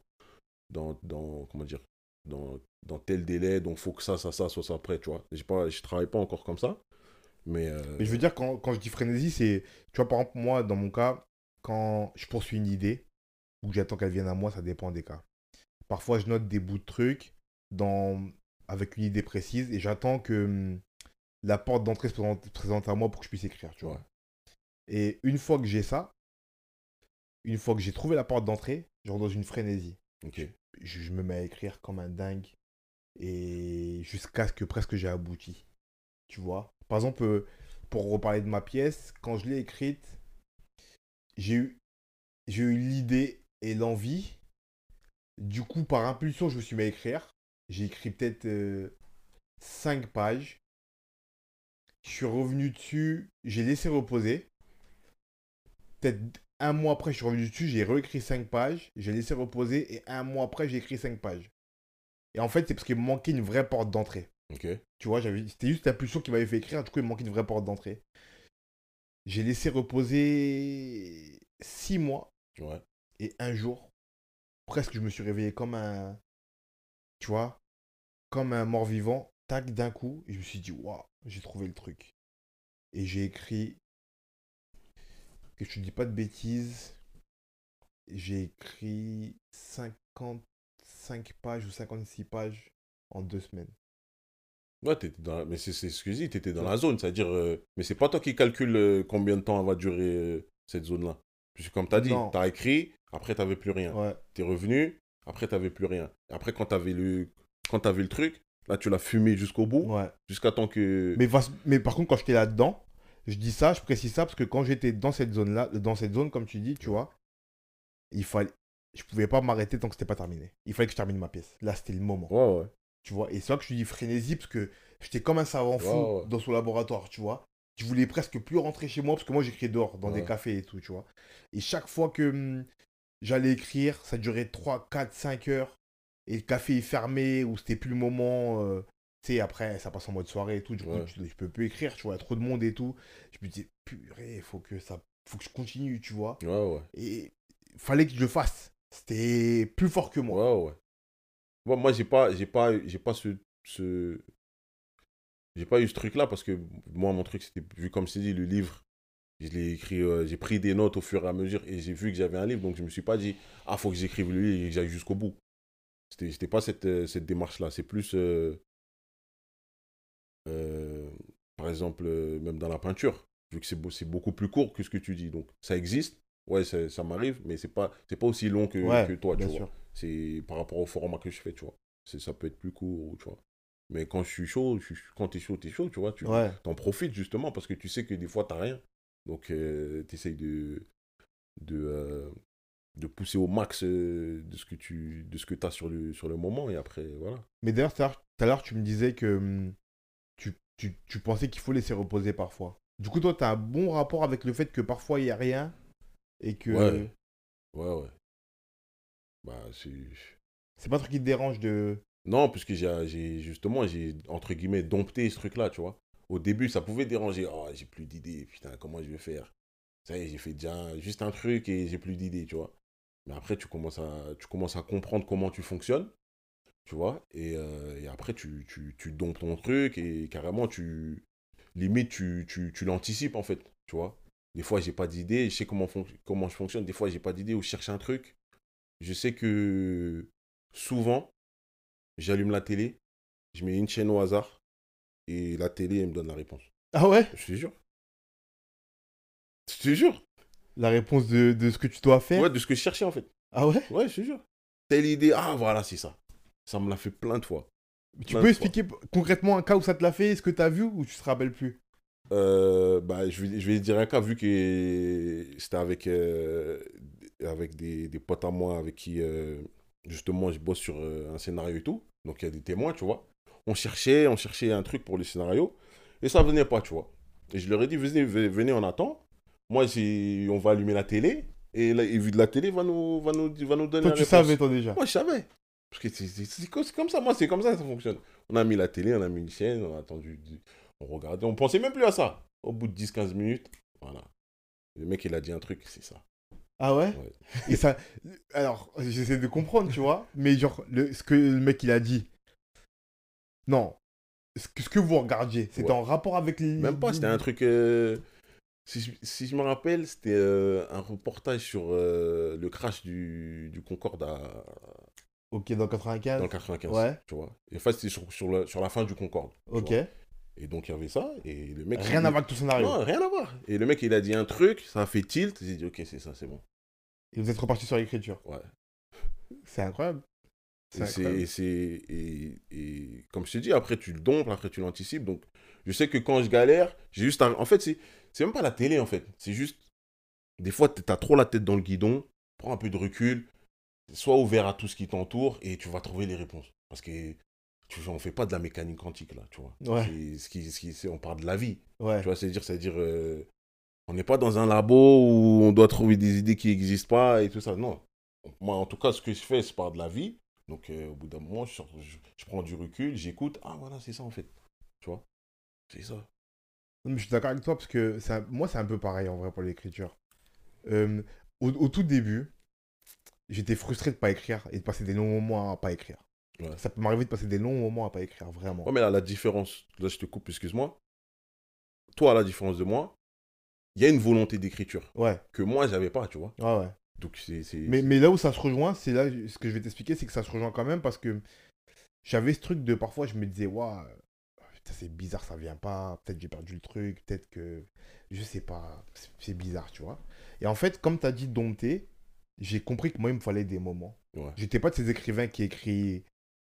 dans, dans comment dire, dans, dans tel délai, donc faut que ça, ça, ça soit ça prêt, tu vois. Pas, je travaille pas encore comme ça. Mais, euh, mais je veux dire, quand, quand je dis frénésie, c'est, tu vois, par exemple, moi, dans mon cas, quand je poursuis une idée ou j'attends qu'elle vienne à moi, ça dépend des cas. Parfois, je note des bouts de trucs dans... avec une idée précise et j'attends que hum, la porte d'entrée se présente, présente à moi pour que je puisse écrire, tu vois. Ouais. Et une fois que j'ai ça, une fois que j'ai trouvé la porte d'entrée, je rentre dans une frénésie. Ok. Je, me mets à écrire comme un dingue et jusqu'à ce que presque j'ai abouti. Tu vois Par exemple, euh, pour reparler de ma pièce, quand je l'ai écrite, j'ai eu, j'ai eu l'idée et l'envie. Du coup, par impulsion, je me suis mis à écrire. J'ai écrit peut-être 5 pages. Je suis revenu dessus, j'ai laissé reposer. Peut-être un mois après, je suis revenu dessus, j'ai réécrit 5 pages, j'ai laissé reposer et un mois après, j'ai écrit 5 pages. Et en fait, c'est parce qu'il me manquait une vraie porte d'entrée. Ok. Tu vois, j'avais, c'était juste l'impulsion qui m'avait fait écrire, du coup, il me manquait une vraie porte d'entrée. J'ai laissé reposer 6 mois Ouais. et un jour, presque, je me suis réveillé comme un. Tu vois, comme un mort-vivant, tac, d'un coup, et je me suis dit, waouh, j'ai trouvé le truc. Et j'ai écrit. Que je te dis pas de bêtises. J'ai écrit 55 pages ou 56 pages en deux semaines. Ouais, dans la- mais c'est ce que je dis, t'étais dans la zone, c'est-à-dire, euh, mais c'est pas toi qui calcule euh, combien de temps va durer euh, cette zone-là. Puisque comme t'as dit, Non. t'as écrit, après t'avais plus rien. Ouais. T'es revenu, après t'avais plus rien. Après quand t'avais le, quand t'avais le truc, là tu l'as fumé jusqu'au bout, Ouais. jusqu'à temps que. Mais, mais par contre, quand j'étais là-dedans, je dis ça, je précise ça parce que quand j'étais dans cette zone-là, dans cette zone, comme tu dis, tu vois, il fallait. Je pouvais pas m'arrêter tant que c'était pas terminé. Il fallait que je termine ma pièce. Là, c'était le moment. Ouais, ouais. Tu vois, et c'est vrai que je dis frénésie parce que j'étais comme un savant fou Ouais, dans son laboratoire, tu vois. Je voulais presque plus rentrer chez moi parce que moi j'écris dehors, dans des cafés et tout, tu vois. Et chaque fois que hum, j'allais écrire, ça durait 3, 4, 5 heures. Et le café est fermé ou c'était plus le moment. euh, tu sais, après, ça passe en mode soirée et tout. Du coup, Ouais. je, je peux plus écrire, tu vois, il y a trop de monde et tout. Je me disais, purée, il faut que ça. faut que je continue, tu vois. Ouais, ouais. Et fallait que je le fasse. C'était plus fort que moi. Ouais, ouais. Bon, moi, j'ai pas, j'ai pas, j'ai pas ce, ce... j'ai pas eu ce truc-là parce que moi, mon truc, c'était vu comme c'est dit, le livre, je l'ai écrit, euh, j'ai pris des notes au fur et à mesure et j'ai vu que j'avais un livre, donc je me suis pas dit, ah, faut que j'écrive le livre et que j'aille jusqu'au bout. C'était, c'était pas cette, euh, cette démarche-là. C'est plus, euh, par exemple, euh, même dans la peinture, vu que c'est, beau- c'est beaucoup plus court que ce que tu dis. Donc, ça existe. Ouais, ça, ça m'arrive, mais c'est pas, c'est pas aussi long que, Ouais, que toi, tu vois. C'est par rapport au format que je fais, tu vois. Ça peut être plus court, tu vois. Mais quand je suis chaud, je suis, quand t'es chaud, t'es chaud, tu vois. Tu Ouais. en profites justement parce que tu sais que des fois, t'as rien. Donc, tu essayes de, de, euh, de pousser au max euh, de ce que tu de ce que as sur le, sur le moment. Et après, voilà. Mais d'ailleurs, tout à l'heure- tout à l'heure, tu me disais que hum, tu, pensais qu'il faut laisser reposer parfois. Du coup, toi, tu as un bon rapport avec le fait que parfois, il n'y a rien et que Ouais. Ouais, ouais. Bah, c'est. c'est pas un truc qui te dérange de... Non, puisque j'ai j'ai- justement, j'ai entre guillemets dompté ce truc-là, tu vois. Au début, ça pouvait déranger. Oh, j'ai plus d'idées, putain, comment je vais faire? Ça y est, j'ai fait déjà juste un truc et j'ai plus d'idées, tu vois. Mais après, tu commences à, tu commences à comprendre comment tu fonctionnes, tu vois. Et, euh, et après, tu, tu, ton truc et carrément, tu. Limite, tu, tu, tu l'anticipes, en fait, tu vois. Des fois, j'ai pas d'idée, je sais comment, fon- comment je fonctionne. Des fois, j'ai pas d'idée ou je cherche un truc. Je sais que souvent, j'allume la télé, je mets une chaîne au hasard et la télé, elle me donne la réponse. Ah ouais? Je te jure. Je te jure. La réponse de, de ce que tu dois faire? Ouais, de ce que je cherchais en fait. Ah ouais? Ouais, je te jure. Telle idée, ah voilà, c'est ça. Ça me l'a fait plein de fois. Tu Plein peux fois. expliquer concrètement un cas où ça te l'a fait, ce que tu as vu ou tu te rappelles plus? Euh, bah, je, vais, je vais dire un cas, vu que c'était avec, euh, avec des, des potes à moi avec qui, euh, justement, je bosse sur un scénario et tout. Donc, il y a des témoins, tu vois. On cherchait, on cherchait un truc pour le scénario et ça venait pas, tu vois. Et je leur ai dit, venez, venez on attend. Moi, on va allumer la télé et, la, et vu de la télé, va nous, va nous, va nous donner Toi, la tu réponse. savais, toi déjà. Moi, je savais. Parce que c'est- comme ça, moi, c'est comme ça que ça fonctionne. On a mis la télé, on a mis une chaîne, on a attendu, on regardait, on pensait même plus à ça. Au bout de 10-15 minutes, voilà. Le mec, il a dit un truc, c'est ça. Ah ouais, Ouais. Et ça. Alors, j'essaie de comprendre, tu vois, mais genre, le, ce que le mec il a dit. Non. Ce que, ce que vous regardiez, c'était Ouais. en rapport avec les. Même pas, c'était un truc. euh, Si je, si je me rappelle, c'était euh, un reportage sur euh, le crash du, du Concorde à, Ok, dans 95 dans le 95. Ouais. Tu vois. Et en fait, c'était sur, sur, le- sur la fin du Concorde. Ok. Et donc, il y avait ça. Et le mec. Rien il- à voir avec ton scénario. Non, rien à voir. Et le mec, il a dit un truc, ça a fait tilt. J'ai dit, ok, c'est ça, c'est bon. Et vous êtes reparti sur l'écriture. Ouais. C'est incroyable. Et, c'est, et, et, et comme je t'ai dit, après tu le domptes, après tu l'anticipes. Donc je sais que quand je galère, j'ai juste. un- En fait, c'est même pas la télé, en fait. C'est juste. Des fois, t'as trop la tête dans le guidon, prends un peu de recul, sois ouvert à tout ce qui t'entoure et tu vas trouver les réponses. Parce que tu on fait pas de la mécanique quantique, là, tu vois. Ouais. Ce qui, ce qui, c'est, on parle de la vie. Ouais. Tu vois, c'est-à-dire, c'est-à-dire euh, on n'est pas dans un labo où on doit trouver des idées qui n'existent pas et tout ça. Non. Moi, en tout cas, ce que je fais, c'est par de la vie. Donc, euh, au bout d'un moment, je, sors- je, je prends du recul, j'écoute. Ah, voilà, c'est ça, en fait. Tu vois? C'est ça. Non, mais je suis d'accord avec toi parce que ça, moi, c'est un peu pareil en vrai pour l'écriture. Euh, au, au tout début, j'étais frustré de pas écrire et de passer des longs moments à pas écrire. Ouais. Ça peut m'arriver de passer des longs moments à pas écrire, vraiment. Ouais, mais là, la différence, là, je te coupe, excuse-moi. Toi, à la différence de moi, il y a une volonté d'écriture Ouais, que moi, j'avais pas, tu vois. ouais, ouais. Donc, c'est. Mais, mais là où ça se rejoint, c'est là, ce que je vais t'expliquer, c'est que ça se rejoint quand même parce que j'avais ce truc de parfois, je me disais, waouh, c'est bizarre, ça vient pas, peut-être j'ai perdu le truc, peut-être que, je sais pas, c'est- c'est bizarre, tu vois. Et en fait, comme tu as dit dompter, j'ai compris que moi, il me fallait des moments. Ouais. J'étais pas de ces écrivains qui écrit,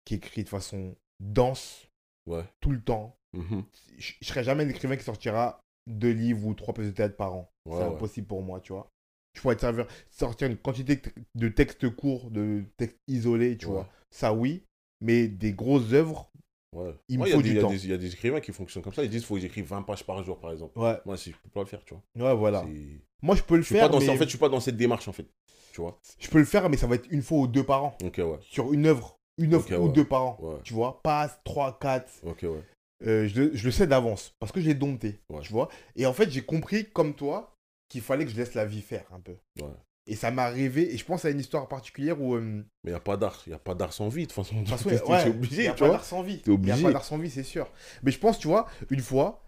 qui écrit de façon dense Ouais. tout le temps. Mhm. Je, je serais jamais un écrivain qui sortira deux livres ou trois pièces de théâtre par an. Ouais, c'est impossible pour moi, tu vois. Je pourrais servir- sortir une quantité de textes courts, de textes isolés, tu vois. Ça, oui. Mais des grosses œuvres, Ouais. Il me Ouais, y a faut des- du a temps. des- Il y a des écrivains qui fonctionnent comme ça. Ils disent qu'il faut que j'écrive 20 pages par jour, par exemple. ouais, Moi, si je peux pas le faire, tu vois. ouais, voilà. C'est- Moi, je peux le Je suis pas faire, dans, mais En fait, je suis pas dans cette démarche, en fait. Tu vois je peux le faire, mais ça va être une fois ou deux par an. Ok, ouais. Sur une œuvre, une œuvre Ok, ou ouais. deux par an. Ouais. Tu vois, pas trois, quatre. Ok, ouais. Euh, je, le- je le sais d'avance parce que j'ai dompté, Ouais. tu vois. Et en fait, j'ai compris, comme toi, qu'il fallait que je laisse la vie faire un peu. Ouais. Et ça m'est arrivé, et je pense à une histoire particulière où... euh, Mais il n'y a pas d'art. Il n'y a pas d'art sans vie, de toute façon. T'es- ouais, t'es y obligé, a tu pas d'art sans vie. Il y a pas d'art sans vie, c'est sûr. Mais je pense, tu vois, une fois,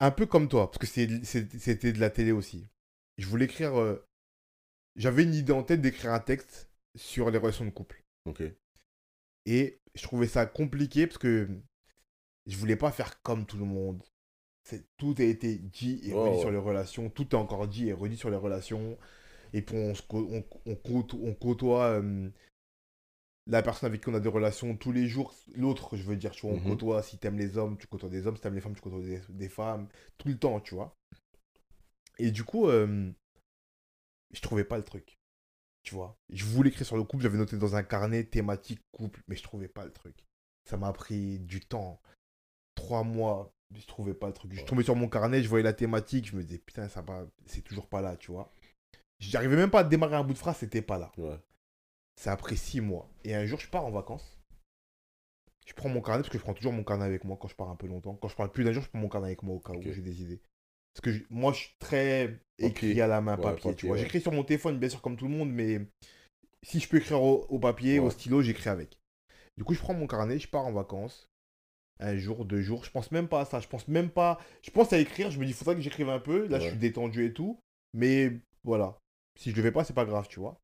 un peu comme toi, parce que c'était de la télé aussi. Je voulais écrire... euh, J'avais une idée en tête d'écrire un texte sur les relations de couple. Ok. Et je trouvais ça compliqué parce que je voulais pas faire comme tout le monde. C'est- Tout a été dit et Ouais, redit sur les relations. Tout est encore dit et redit sur les relations. Et puis on, se on, on côtoie euh, la personne avec qui on a des relations tous les jours. L'autre, je veux dire, tu vois, on Mhm. côtoie. Si t'aimes les hommes, tu côtoies des hommes. Si t'aimes les femmes, tu côtoies des, des femmes. Tout le temps, tu vois. Et du coup, euh, je trouvais pas le truc. Tu vois. Je voulais écrire sur le couple. J'avais noté dans un carnet thématique couple, mais je trouvais pas le truc. Ça m'a pris du temps. Trois mois, je trouvais pas le truc. Je tombais sur mon carnet, je voyais la thématique, je me disais putain, ça va, c'est toujours pas là, tu vois. J'arrivais même pas à démarrer un bout de phrase, c'était pas là. Ouais. Ça a pris six mois. Et un jour, je pars en vacances. Je prends mon carnet, parce que je prends toujours mon carnet avec moi quand je pars un peu longtemps. Quand je parle plus d'un jour, je prends mon carnet avec moi au cas où j'ai des idées. Parce que je- moi, je suis très écrit à la main, Ouais, papier, tu vois. ouais. J'écris sur mon téléphone, bien sûr, comme tout le monde, mais si je peux écrire au, au papier, au stylo, j'écris avec. Du coup, je prends mon carnet, je pars en vacances. Un jour, deux jours, je pense même pas à ça. Je pense même pas. Je pense à écrire, je me dis, il faudrait que j'écrive un peu. Là, je suis détendu et tout. Mais voilà. Si je le fais pas, c'est pas grave, tu vois.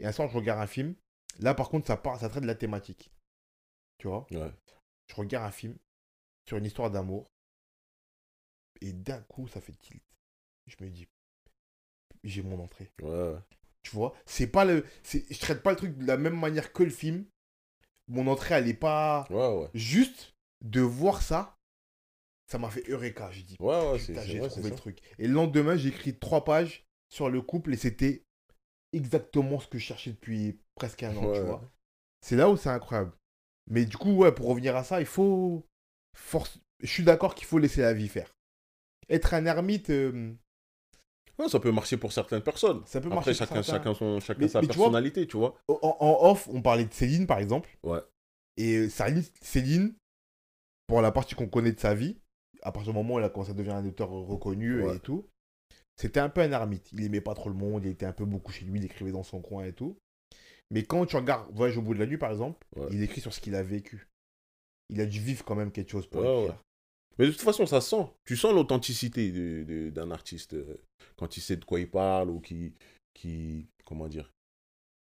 Et un soir, je regarde un film. Là, par contre, ça, part, ça traite de la thématique. Tu vois. Je regarde un film sur une histoire d'amour. Et d'un coup, ça fait tilt. Je me dis, j'ai mon entrée. Ouais. Tu vois C'est pas le. c'est- Je traite pas le truc de la même manière que le film. Mon entrée, elle est pas. Ouais, ouais. Juste de voir ça, ça m'a fait Eureka. J'ai dit, Ouais, ouais, j'ai trouvé le truc. Et le lendemain, j'ai écrit trois pages sur le couple et c'était exactement ce que je cherchais depuis presque un an, Ouais, tu vois. C'est là où c'est incroyable. Mais du coup, ouais, pour revenir à ça, il faut. Force... Je suis d'accord qu'il faut laisser la vie faire. Être un ermite, euh, Ouais, ça peut marcher pour certaines personnes. ça peut Après, marcher. pour chacun, certains. chacun, son, chacun Mais- sa mais tu vois- personnalité, tu vois. En, en off, on parlait de Céline, par exemple. Ouais. Et euh, Céline, Céline, pour la partie qu'on connaît de sa vie, à partir du moment où elle a commencé à devenir un auteur reconnu Ouais. et tout, c'était un peu un ermite. Il aimait pas trop le monde, il était un peu beaucoup chez lui, il écrivait dans son coin et tout. Mais quand tu regardes Voyage au bout de la nuit, par exemple, Ouais. il écrit sur ce qu'il a vécu. Il a dû vivre quand même quelque chose pour Ouais, écrire. Mais de toute façon, ça se sent. Tu sens l'authenticité d'un artiste euh, quand il sait de quoi il parle ou qui, qui comment dire,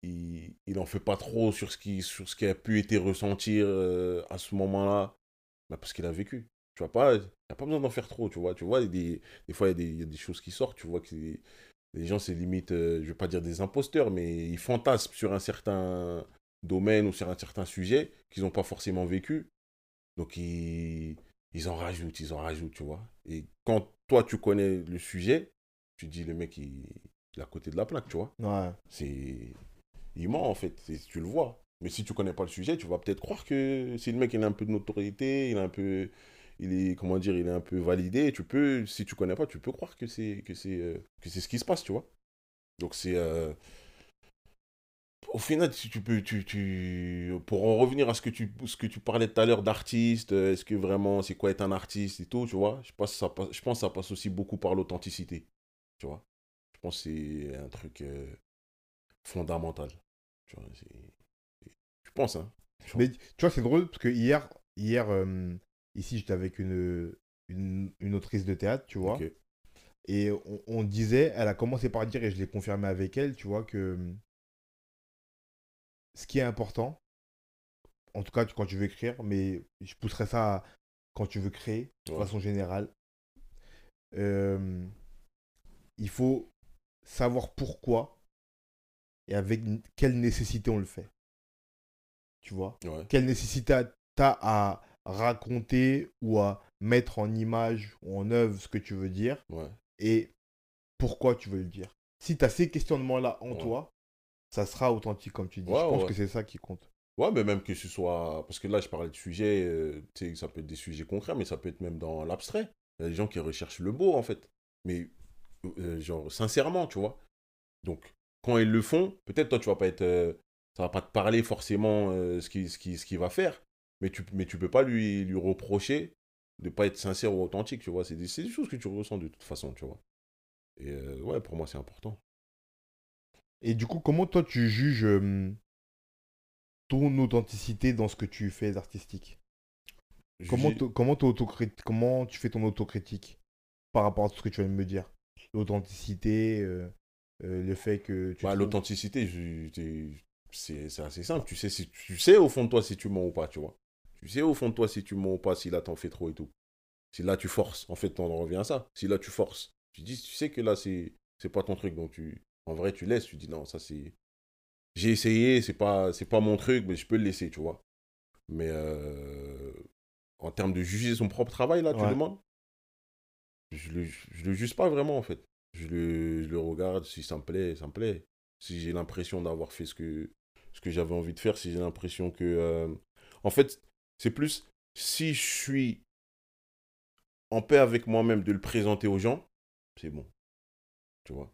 il, il fait pas trop sur ce qui, sur ce qui a pu été ressentir euh, à ce moment-là, bah, parce qu'il a vécu. Tu vois pas, n'y a pas besoin d'en faire trop, tu vois. Tu vois, y des, des fois, il y, y a des choses qui sortent, tu vois que les gens, c'est limite, euh, je vais pas dire des imposteurs, mais ils fantasment sur un certain domaine ou sur un certain sujet qu'ils n'ont pas forcément vécu. Donc, ils, ils en rajoutent, ils en rajoutent, tu vois. Et quand toi, tu connais le sujet, tu dis, le mec, il, il est à côté de la plaque, tu vois. Ouais. C'est. Il ment, en fait, tu le vois. Mais si tu connais pas le sujet, tu vas peut-être croire que si le mec, il a un peu de notoriété, il a un peu. Il est, comment dire, il est un peu validé, tu peux, si tu connais pas, tu peux croire que c'est que c'est euh, que c'est ce qui se passe, tu vois. Donc c'est euh, au final, si tu peux, tu, tu, pour en revenir à ce que tu, ce que tu parlais tout à l'heure d'artiste, euh, est-ce que vraiment, c'est quoi être un artiste et tout, tu vois, je pense, que ça passe, je pense que ça passe aussi beaucoup par l'authenticité, tu vois. Je pense que c'est un truc euh, fondamental, tu vois. Je pense, hein. Je Mais tu vois, c'est drôle parce que hier, hier euh, ici, j'étais avec une, une, une autrice de théâtre, tu vois. Et on, on disait, elle a commencé par dire, et je l'ai confirmé avec elle, tu vois, que ce qui est important, en tout cas quand tu veux écrire, mais je pousserais ça à quand tu veux créer, de Ouais. façon générale, euh, il faut savoir pourquoi et avec quelle nécessité on le fait. Tu vois? Ouais. Quelle nécessité t'as à raconter ou à mettre en image ou en œuvre ce que tu veux dire Ouais. et pourquoi tu veux le dire. Si tu as ces questionnements-là en Ouais. toi, ça sera authentique comme tu dis. Ouais, je pense ouais. que c'est ça qui compte. Ouais, mais même que ce soit. Parce que là, je parlais de sujets, euh, tu sais, ça peut être des sujets concrets, mais ça peut être même dans l'abstrait. Il y a des gens qui recherchent le beau, en fait. Mais, euh, genre, sincèrement, tu vois. Donc, quand ils le font, peut-être toi, tu vas pas être. euh, ça va pas te parler forcément euh, ce qu'il ce qui, ce qu'il va faire, mais tu, mais tu peux pas lui, lui reprocher de pas être sincère ou authentique, tu vois. C'est des, des choses que tu ressens de toute façon, tu vois. Et euh, ouais, pour moi, c'est important. Et du coup, comment toi tu juges euh, ton authenticité dans ce que tu fais d'artistique? Comment, Juger- comment, comment tu fais ton autocritique par rapport à tout ce que tu viens de me dire? L'authenticité, euh, euh, le fait que tu Bah, trouves- l'authenticité, c'est assez simple. Tu sais, si, tu sais au fond de toi si tu mens ou pas, tu vois. Tu sais au fond de toi si tu mens ou pas, si là t'en fais trop et tout. Si là tu forces, en fait, on en revient à ça. Si là tu forces, tu dis, tu sais que là c'est c'est pas ton truc, donc tu, en vrai, tu laisses. Tu dis non, ça c'est. J'ai essayé, c'est pas, c'est pas mon truc, mais je peux le laisser, tu vois. Mais euh, en termes de juger son propre travail, là, tu Ouais. demandes? Je le, je le juge pas vraiment, en fait. Je le, je le regarde, si ça me plaît, ça me plaît. Si j'ai l'impression d'avoir fait ce que, ce que j'avais envie de faire, si j'ai l'impression que... euh, En fait, c'est plus si je suis en paix avec moi-même de le présenter aux gens, c'est bon. Tu vois?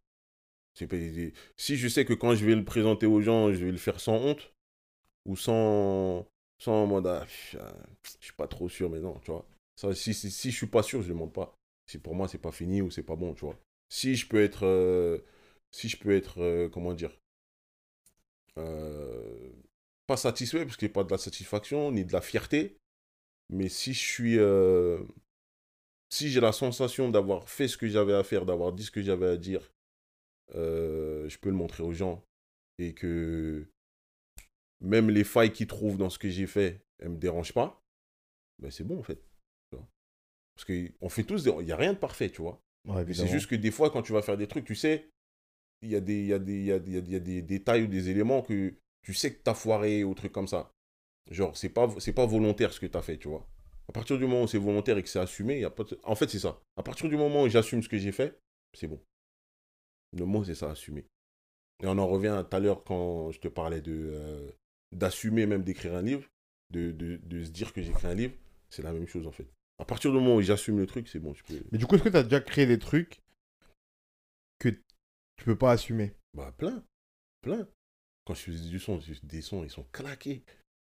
Si je sais que quand je vais le présenter aux gens, je vais le faire sans honte, ou sans, sans mode, ah, ah, je suis pas trop sûr, mais non, tu vois. Si, si, si je suis pas sûr, je le montre pas. Si pour moi, c'est pas fini ou c'est pas bon, tu vois. Si je peux être, euh, si je peux être, euh, comment dire, euh, pas satisfait, parce qu'il n'y a pas de la satisfaction, ni de la fierté, mais si je suis, si j'ai la sensation d'avoir fait ce que j'avais à faire, d'avoir dit ce que j'avais à dire, je peux le montrer aux gens, et que même les failles qu'ils trouvent dans ce que j'ai fait, elles me dérangent pas, ben c'est bon en fait. Parce qu'on fait tous, des- il n'y a rien de parfait, tu vois. Ouais, C'est juste que des fois, quand tu vas faire des trucs, tu sais, il y a des, il y a des, il y a des, il y a des- il y a des détails ou des éléments que tu sais que tu as foiré ou trucs comme ça. Genre, c'est pas, c'est pas volontaire ce que tu as fait, tu vois. À partir du moment où c'est volontaire et que c'est assumé, il y a pas de- En fait, c'est ça. À partir du moment où j'assume ce que j'ai fait, c'est bon. Le mot, c'est ça, assumer. Et on en revient tout à l'heure quand je te parlais de euh, d'assumer même d'écrire un livre, de, de, de se dire que j'écris un livre, c'est la même chose en fait. À partir du moment où j'assume le truc, c'est bon, je peux... Mais du coup, est-ce que tu as déjà créé des trucs que tu peux pas assumer? Bah, plein. Plein. Quand je faisais du son, des sons, ils sont claqués.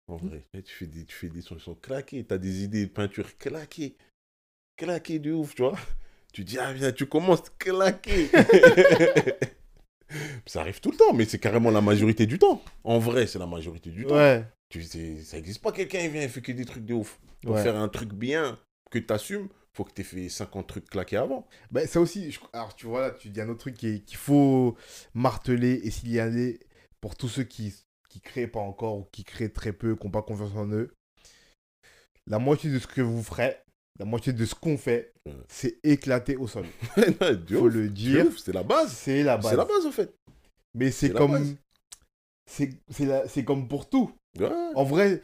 En vrai. Eh, Tu fais des, tu fais des sons, ils sont claqués. T'as des idées de peinture claquées. Claquées de ouf, tu vois. Tu dis, ah, viens, tu commences claqué. ça arrive tout le temps, mais c'est carrément la majorité du temps. En vrai, c'est la majorité du temps. Ouais. Tu sais, ça n'existe pas quelqu'un, il vient, il fait que des trucs de ouf. Pour Ouais. faire un truc bien, que tu assumes, faut que tu aies fait 50 trucs claqués avant. Ben, ça aussi, je- alors tu vois là, tu dis un autre truc qui est- qu'il faut marteler et signaler pour tous ceux qui qui créent pas encore ou qui créent très peu, qui n'ont pas confiance en eux. La moitié de ce que vous ferez, la moitié de ce qu'on fait, c'est éclater au sol. De faut ouf, le dire, c'est la base. c'est la base. C'est la base, en fait. Mais c'est comme c'est comme pour tout. Ouais. En vrai,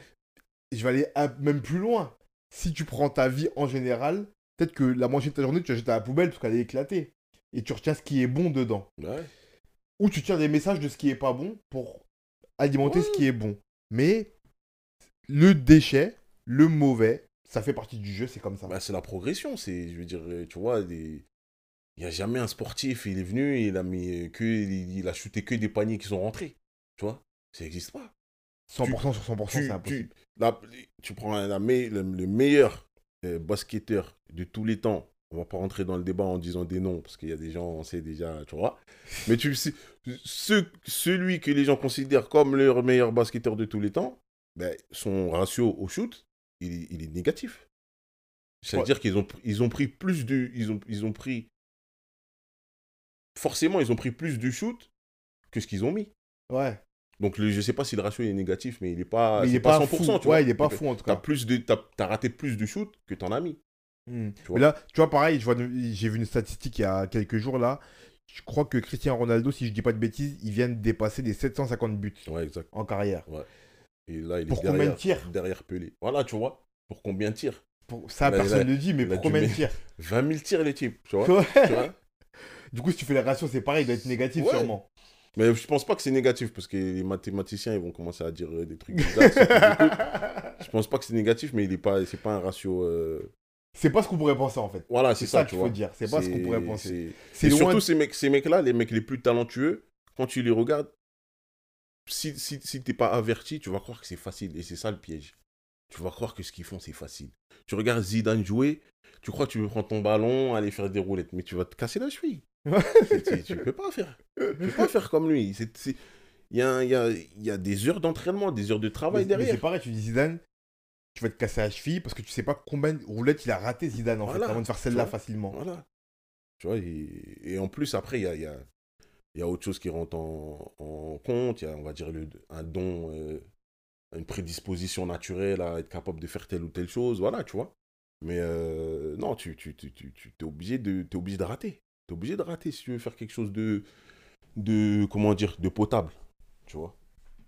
je vais aller même plus loin. Si tu prends ta vie en général, peut-être que la moitié de ta journée, tu la jettes à la poubelle parce qu'elle est éclatée. Et tu retiens ce qui est bon dedans. Ouais. Ou tu tires des messages de ce qui est pas bon pour alimenter ce qui est bon. Mais le déchet, le mauvais, ça fait partie du jeu, c'est comme ça. Bah, c'est la progression. C'est, je veux dire, euh, tu vois, des... il n'y a jamais un sportif, il est venu, il a mis que, il, a shooté que des paniers qui sont rentrés. Tu vois, ça n'existe pas. 100% sur 100%, Tu, c'est impossible. tu, la- tu prends la le meilleur euh, basketteur de tous les temps. On va pas rentrer dans le débat en disant des noms, parce qu'il y a des gens, on sait déjà, tu vois. Mais tu sais, ce, celui que les gens considèrent comme le meilleur basketteur de tous les temps, ben, son ratio au shoot, il, est- il est négatif. C'est-à-dire qu'ils ont, ils ont pris plus du. Ils ont, ils ont pris. Forcément, ils ont pris plus du shoot que ce qu'ils ont mis. Ouais. Donc, le, je sais pas si le ratio est négatif, mais il n'est pas, Mais il est pas, 100%. fou. Tu vois. ouais, il est pas fou en tout T'as cas. plus de, t'as, t'as raté plus de shoot que t'en as mis. Hmm. vois. Mais là, tu vois, pareil, je vois, j'ai vu une statistique il y a quelques jours là. Je crois que Cristiano Ronaldo, si je dis pas de bêtises, il vient de dépasser les 750 buts Ouais, exact. en carrière. Et là, il est Pour derrière, combien de tirs derrière Pelé. Voilà, tu vois. Pour combien de tirs Pour- Ça, Là, personne ne le dit, mais pour combien de tirs 20 000 tirs, les types. Tu vois, Ouais. tu vois Du coup, si tu fais les ratios, c'est pareil, il doit être négatif Ouais. sûrement. Mais je pense pas que c'est négatif, parce que les mathématiciens, ils vont commencer à dire euh, des trucs bizarres. je pense pas que c'est négatif, mais il est pas, c'est pas un ratio. euh, c'est pas ce qu'on pourrait penser en fait. Voilà, C'est ça, ça, tu qu'il vois. faut dire. C'est pas ce qu'on pourrait penser. c'est- surtout, ces, mecs, ces mecs-là, les mecs les plus talentueux, quand tu les regardes, si, si, si t'es pas averti, tu vas croire que c'est facile. Et c'est ça le piège. Tu vas croire que ce qu'ils font, c'est facile. Tu regardes Zidane jouer, tu crois que tu veux prendre ton ballon, aller faire des roulettes, mais tu vas te casser la cheville. Tu peux pas faire. Tu peux pas faire comme lui. Il y a, y, a, y a des heures d'entraînement, des heures de travail Mais- derrière. c'est pareil, tu dis Zidane, tu vas te casser la cheville parce que tu sais pas combien de roulettes il a raté Zidane en Voilà, fait avant de faire celle-là facilement. Voilà. Tu vois, et, et en plus, après, il y a, il y, a, il y a autre chose qui rentre en, en compte. Il y a, on va dire, le, un don, euh, une prédisposition naturelle à être capable de faire telle ou telle chose. Voilà, tu vois. Mais euh, non, tu, tu, tu, tu, tu es, obligé de, t'es obligé de rater. Tu es obligé de rater si tu veux faire quelque chose de, de comment dire, de potable. Tu vois.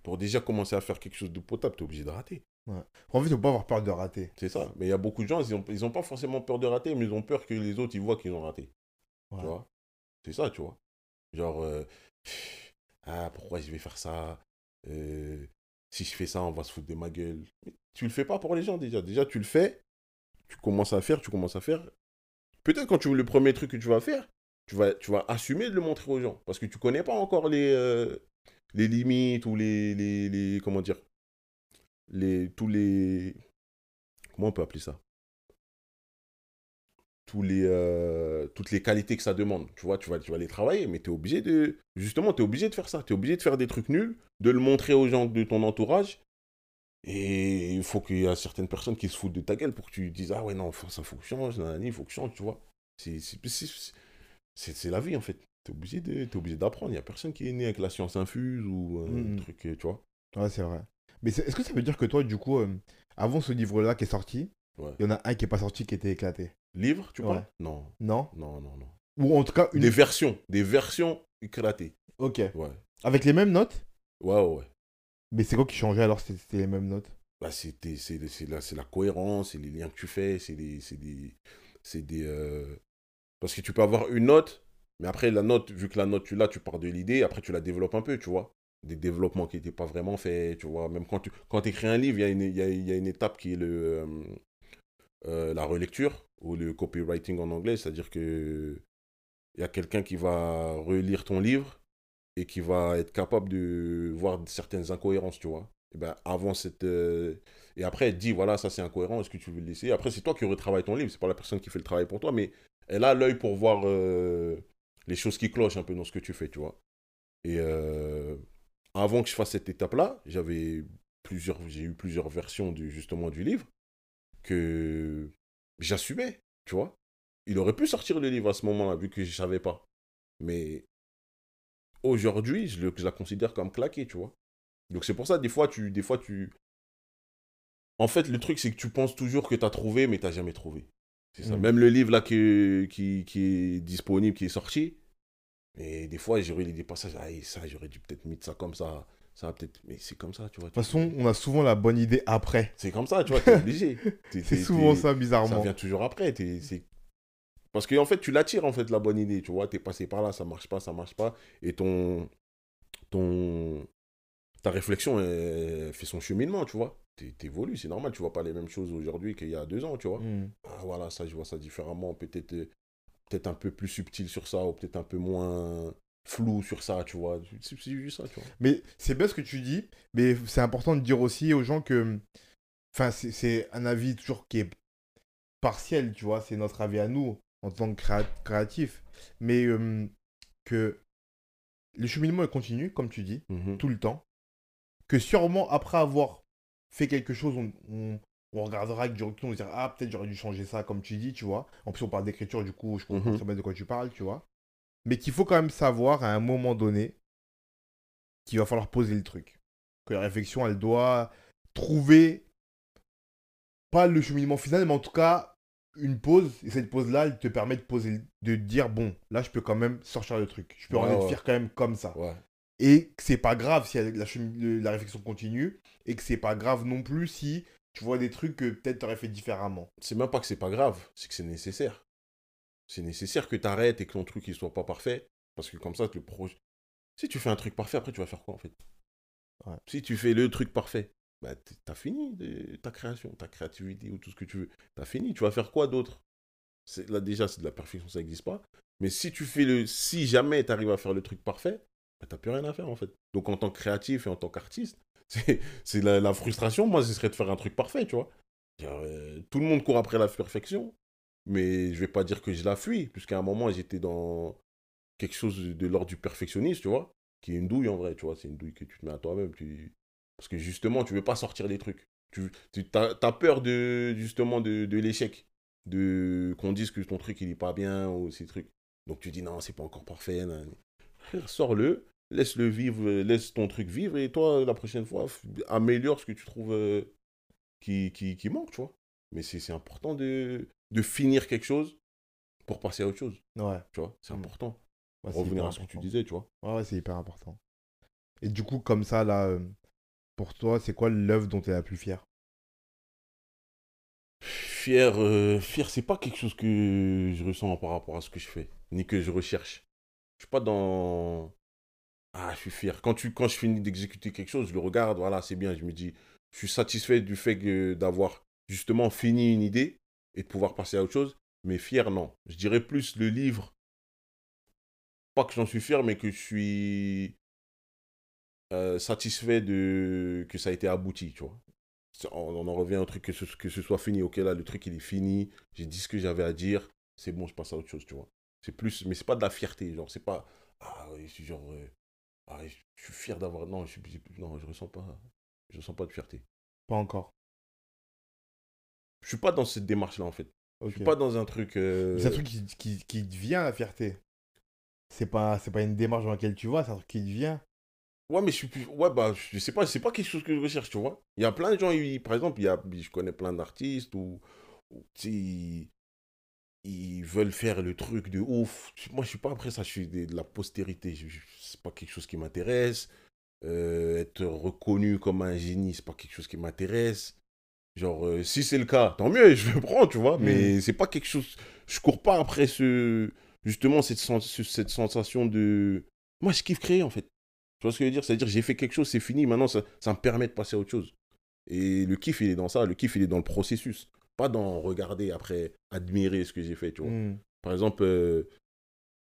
Pour déjà commencer à faire quelque chose de potable, tu es obligé de rater. En fait, il faut pas avoir peur de rater. C'est ça. Mais il y a beaucoup de gens, ils n'ont ils ont pas forcément peur de rater, mais ils ont peur que les autres, ils voient qu'ils ont raté. Ouais. Tu vois C'est ça, tu vois. Genre, euh, ah, pourquoi je vais faire ça? Euh, Si je fais ça, on va se foutre de ma gueule. Tu le fais pas pour les gens déjà. Déjà, tu le fais, tu commences à faire, tu commences à faire. Peut-être quand tu le premier truc que tu vas faire, tu vas, assumer de le montrer aux gens. Parce que tu connais pas encore les, euh, les limites ou les, les, les- Comment dire les, Tous les. Comment on peut appeler ça? Tous les, euh, toutes les qualités que ça demande. Tu vois, tu vas, tu vas les travailler, mais tu es obligé de. Justement, tu es obligé de faire ça. Tu es obligé de faire des trucs nuls, de le montrer aux gens de ton entourage. Et il faut qu'il y ait certaines personnes qui se foutent de ta gueule pour que tu dises Ah ouais, non, ça faut que je change, il faut que je change, tu vois. C'est- la vie, en fait. Tu es obligé d'apprendre. Il n'y a personne qui est né avec la science infuse ou un Mhm. truc, tu vois. Ouais, c'est vrai. Mais est-ce que ça veut dire que toi, du coup, euh, avant ce livre-là qui est sorti, il Ouais. y en a un qui est pas sorti qui était éclaté? Livre, tu Ouais. parles Non, Non? Non, non, non. Ou en tout cas, une. Des versions, des versions éclatées. Ok. Ouais. Avec les mêmes notes? Ouais, ouais, ouais. Mais c'est quoi qui changeait alors c'était les mêmes notes? Bah, c'est la, la cohérence, c'est les liens que tu fais, c'est des. C'est des, euh, Parce que tu peux avoir une note, mais après, la note, vu que la note, tu l'as, tu pars de l'idée, après, tu la développes un peu, tu vois. Des développements qui n'étaient pas vraiment faits, tu vois. Même quand tu quand écris un livre, il y, a une- il y a, y a une étape qui est le, euh, euh, la relecture, ou le copywriting en anglais, c'est-à-dire que il y a quelqu'un qui va relire ton livre et qui va être capable de voir certaines incohérences, tu vois. Et ben, avant cette. euh, Et après, elle dit, voilà, ça c'est incohérent, est-ce que tu veux le laisser? Après, c'est toi qui retravailles ton livre, c'est pas la personne qui fait le travail pour toi, mais elle a l'œil pour voir euh, les choses qui clochent un peu dans ce que tu fais, tu vois. Et avant que je fasse cette étape-là, j'avais plusieurs, j'ai eu plusieurs versions du, justement du livre que j'assumais, tu vois. Il aurait pu sortir le livre à ce moment-là, vu que je savais pas. Mais aujourd'hui, je, je la considère comme claquée, tu vois. Donc c'est pour ça, des fois, tu, des fois, tu... En fait, le truc, c'est que tu penses toujours que tu as trouvé, mais tu n'as jamais trouvé. C'est ça. Mm. Même le livre là qui, qui, qui est disponible, qui est sorti, et des fois, j'aurais des passages, ah, ça, j'aurais dû peut-être mettre ça comme ça. Ça va peut-être. Mais c'est comme ça, tu vois. De toute façon, on a souvent la bonne idée après. C'est comme ça, tu vois, t'es obligé. C'est souvent ça, Ça bizarrement. vient toujours après. Parce qu'en fait, tu l'attires, en fait, la bonne idée, tu vois. T'es passé par là, ça marche pas, ça marche pas. Et ton. ton... Ta réflexion elle fait son cheminement, tu vois. T'é- T'évolues, c'est normal. Tu vois pas les mêmes choses aujourd'hui qu'il y a deux ans, tu vois. Mm. Ah, voilà, ça, je vois ça différemment. Peut-être euh, peut-être un peu plus subtil sur ça, ou peut-être un peu moins flou sur ça, tu vois. C'est juste ça, tu vois. Mais c'est bien ce que tu dis, mais c'est important de dire aussi aux gens que. Enfin, c'est- un avis toujours qui est partiel, tu vois, c'est notre avis à nous en tant que créa- créatif. Mais euh, que le cheminement est continu, comme tu dis, Mhm. tout le temps. Que sûrement, après avoir fait quelque chose, on, on- on regardera avec du recul, on se dira Ah, peut-être j'aurais dû changer ça, comme tu dis, tu vois. En plus, on parle d'écriture, du coup, je comprends très bien de quoi tu parles, tu vois. Mais qu'il faut quand même savoir à un moment donné qu'il va falloir poser le truc. Que la réflexion, elle doit trouver pas le cheminement final, mais en tout cas une pause. Et cette pause-là, elle te permet de poser, de dire bon, là, je peux quand même sortir le truc. Je peux en Ouais, être ouais. fier quand même comme ça. Ouais. Et que c'est pas grave si la, chemi- la réflexion continue. Et que c'est pas grave non plus si tu vois des trucs que peut-être t'aurais fait différemment. c'est même pas que c'est pas grave, c'est que c'est nécessaire. C'est nécessaire que tu arrêtes et que ton truc il soit pas parfait. Parce que comme ça, le projet. Si tu fais un truc parfait, après tu vas faire quoi en fait? Ouais. Si tu fais le truc parfait, bah, t'as fini de- ta création, ta créativité ou tout ce que tu veux. T'as fini, tu vas faire quoi d'autre? Là déjà, c'est de la perfection, ça n'existe pas. Mais si tu fais le. Si jamais tu arrives à faire le truc parfait, bah, t'as plus rien à faire en fait. Donc en tant que créatif et en tant qu'artiste, c'est la, la frustration, moi, ce serait de faire un truc parfait, tu vois. Euh, tout le monde court après la perfection, mais je vais pas dire que je la fuis, puisqu'à un moment, j'étais dans quelque chose de, l'ordre du perfectionnisme, tu vois, qui est une douille en vrai, tu vois, c'est une douille que tu te mets à toi-même. Parce que justement, tu veux pas sortir des trucs. Tu, as, peur de, justement de, l'échec, de qu'on dise que ton truc, il est pas bien, ou ces trucs. Donc tu dis, non, c'est pas encore parfait. Sors-le, laisse-le vivre, laisse ton truc vivre, et toi, la prochaine fois, améliore ce que tu trouves euh, qui, qui, qui manque, tu vois. Mais c'est important de, de finir quelque chose pour passer à autre chose, Ouais. tu vois. C'est Mm. important. Ouais, c'est Revenir à ce que tu important. disais, tu vois. Ouais, ouais, c'est hyper important. Et du coup, comme ça, là, euh, pour toi, c'est quoi l'œuvre dont tu es la plus fière? Fier, euh, fier, c'est pas quelque chose que je ressens par rapport à ce que je fais, ni que je recherche. Je suis pas dans. Ah, je suis fier. Quand, tu, quand je finis d'exécuter quelque chose, je le regarde, voilà, c'est bien. Je me dis, je suis satisfait du fait d'avoir justement fini une idée et de pouvoir passer à autre chose. Mais fier, non. Je dirais plus le livre. Pas que j'en suis fier, mais que je suis euh, satisfait de que ça a été abouti, tu vois. On, en revient au truc que ce, que ce soit fini. Ok, là, le truc, il est fini. J'ai dit ce que j'avais à dire. C'est bon, je passe à autre chose, tu vois. C'est plus, mais c'est pas de la fierté. Genre, c'est pas. Ah, oui, c'est genre. euh, ah, je je suis fier d'avoir. Non, je, suis- je ressens pas. Je ressens pas de fierté. Pas encore. Je suis pas dans cette démarche-là, en fait. Je Ok. suis pas dans un truc. euh, C'est un truc qui, qui, qui te vient, la fierté. C'est pas, c'est pas une démarche dans laquelle tu vois, c'est un truc qui te vient. Ouais, mais je suis plus. Ouais, bah, je sais pas, c'est pas quelque chose que je recherche, tu vois. Il y a plein de gens, ils- par exemple, il y a, je connais plein d'artistes ou. ils, ils veulent faire le truc de ouf. Moi, je suis pas après ça, je suis de, la postérité. Je, je- c'est pas quelque chose qui m'intéresse. Euh, être reconnu comme un génie, c'est pas quelque chose qui m'intéresse. Genre, euh, si c'est le cas, tant mieux, je le prends, tu vois. Mais c'est pas quelque chose. Je cours pas après ce. Justement, cette, sens- cette sensation de. Moi, je kiffe créer, en fait. Tu vois ce que je veux dire? C'est-à-dire, j'ai fait quelque chose, c'est fini, maintenant, ça, ça me permet de passer à autre chose. Et le kiff, il est dans ça. Le kiff, il est dans le processus. Pas dans regarder après, admirer ce que j'ai fait, tu vois. Hmm. Par exemple, euh,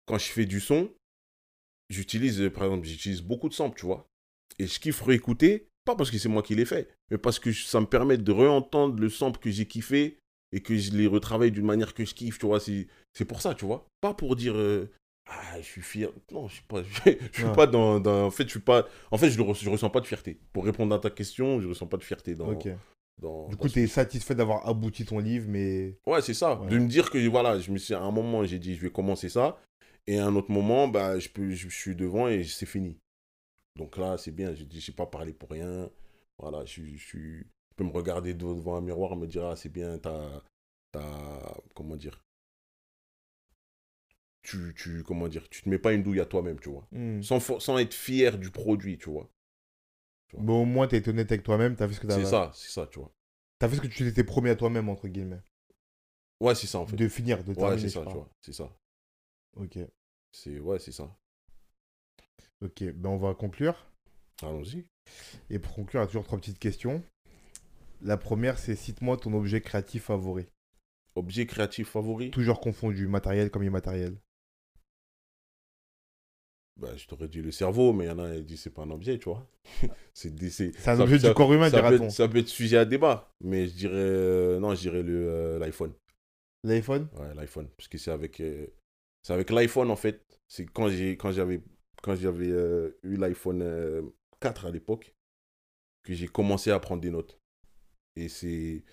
quand je fais du son, j'utilise, par exemple, j'utilise beaucoup de samples, tu vois. Et je kiffe réécouter, pas parce que c'est moi qui l'ai fait, mais parce que ça me permet de réentendre le sample que j'ai kiffé et que je les retravaille d'une manière que je kiffe, tu vois. C'est pour ça, tu vois. Pas pour dire, euh, ah, je suis fier. Non, je suis pas, je, suis pas dans, dans- En fait, je suis pas. En fait, je ne ressens pas de fierté. Pour répondre à ta question, je ressens pas de fierté dans. Du coup, tu es satisfait d'avoir abouti ton livre, mais. Ouais, c'est ça. Ouais. De me dire que voilà, je me suis à un moment, j'ai dit je vais commencer ça. Et à un autre moment, bah, je, peux, je, je suis devant et c'est fini. Donc là, c'est bien. Je dis, j'ai pas parlé pour rien. Voilà, je, peux me regarder devant un miroir et me dire, ah, c'est bien, t'as. t'as- Comment dire? Tu, tu, comment dire, tu te mets pas une douille à toi-même, tu vois. Hmm. Sans, sans être fier du produit, tu vois. Mais au moins, été honnête avec toi-même, tu as fait ce que tu C'est ça, c'est ça, tu vois. as fait ce que tu t'étais promis à toi-même, entre guillemets? Ouais, c'est ça, en fait. De finir, de Ouais, terminer. c'est je ça, tu vois. C'est ça. Ok. C'est, ouais, c'est ça. Ok, ben on va conclure. Allons-y. Et pour conclure, il y a toujours trois petites questions. La première, c'est cite-moi ton objet créatif favori. Objet créatif favori Toujours confondu, matériel comme immatériel. bah, Je t'aurais dit le cerveau, mais il y en a qui disent c'est pas un objet, tu vois. c'est un objet ça- du corps humain, ça peut, dira-t-on. être, ça peut être sujet à débat, mais je dirais. euh, non, je dirais euh, l'iPhone. L'iPhone? Ouais, l'iPhone. Parce que c'est avec, euh, c'est avec l'iPhone, en fait. C'est quand, j'ai, quand j'avais, quand j'avais euh, eu l'iPhone 4 à l'époque que j'ai commencé à prendre des notes. Et c'est.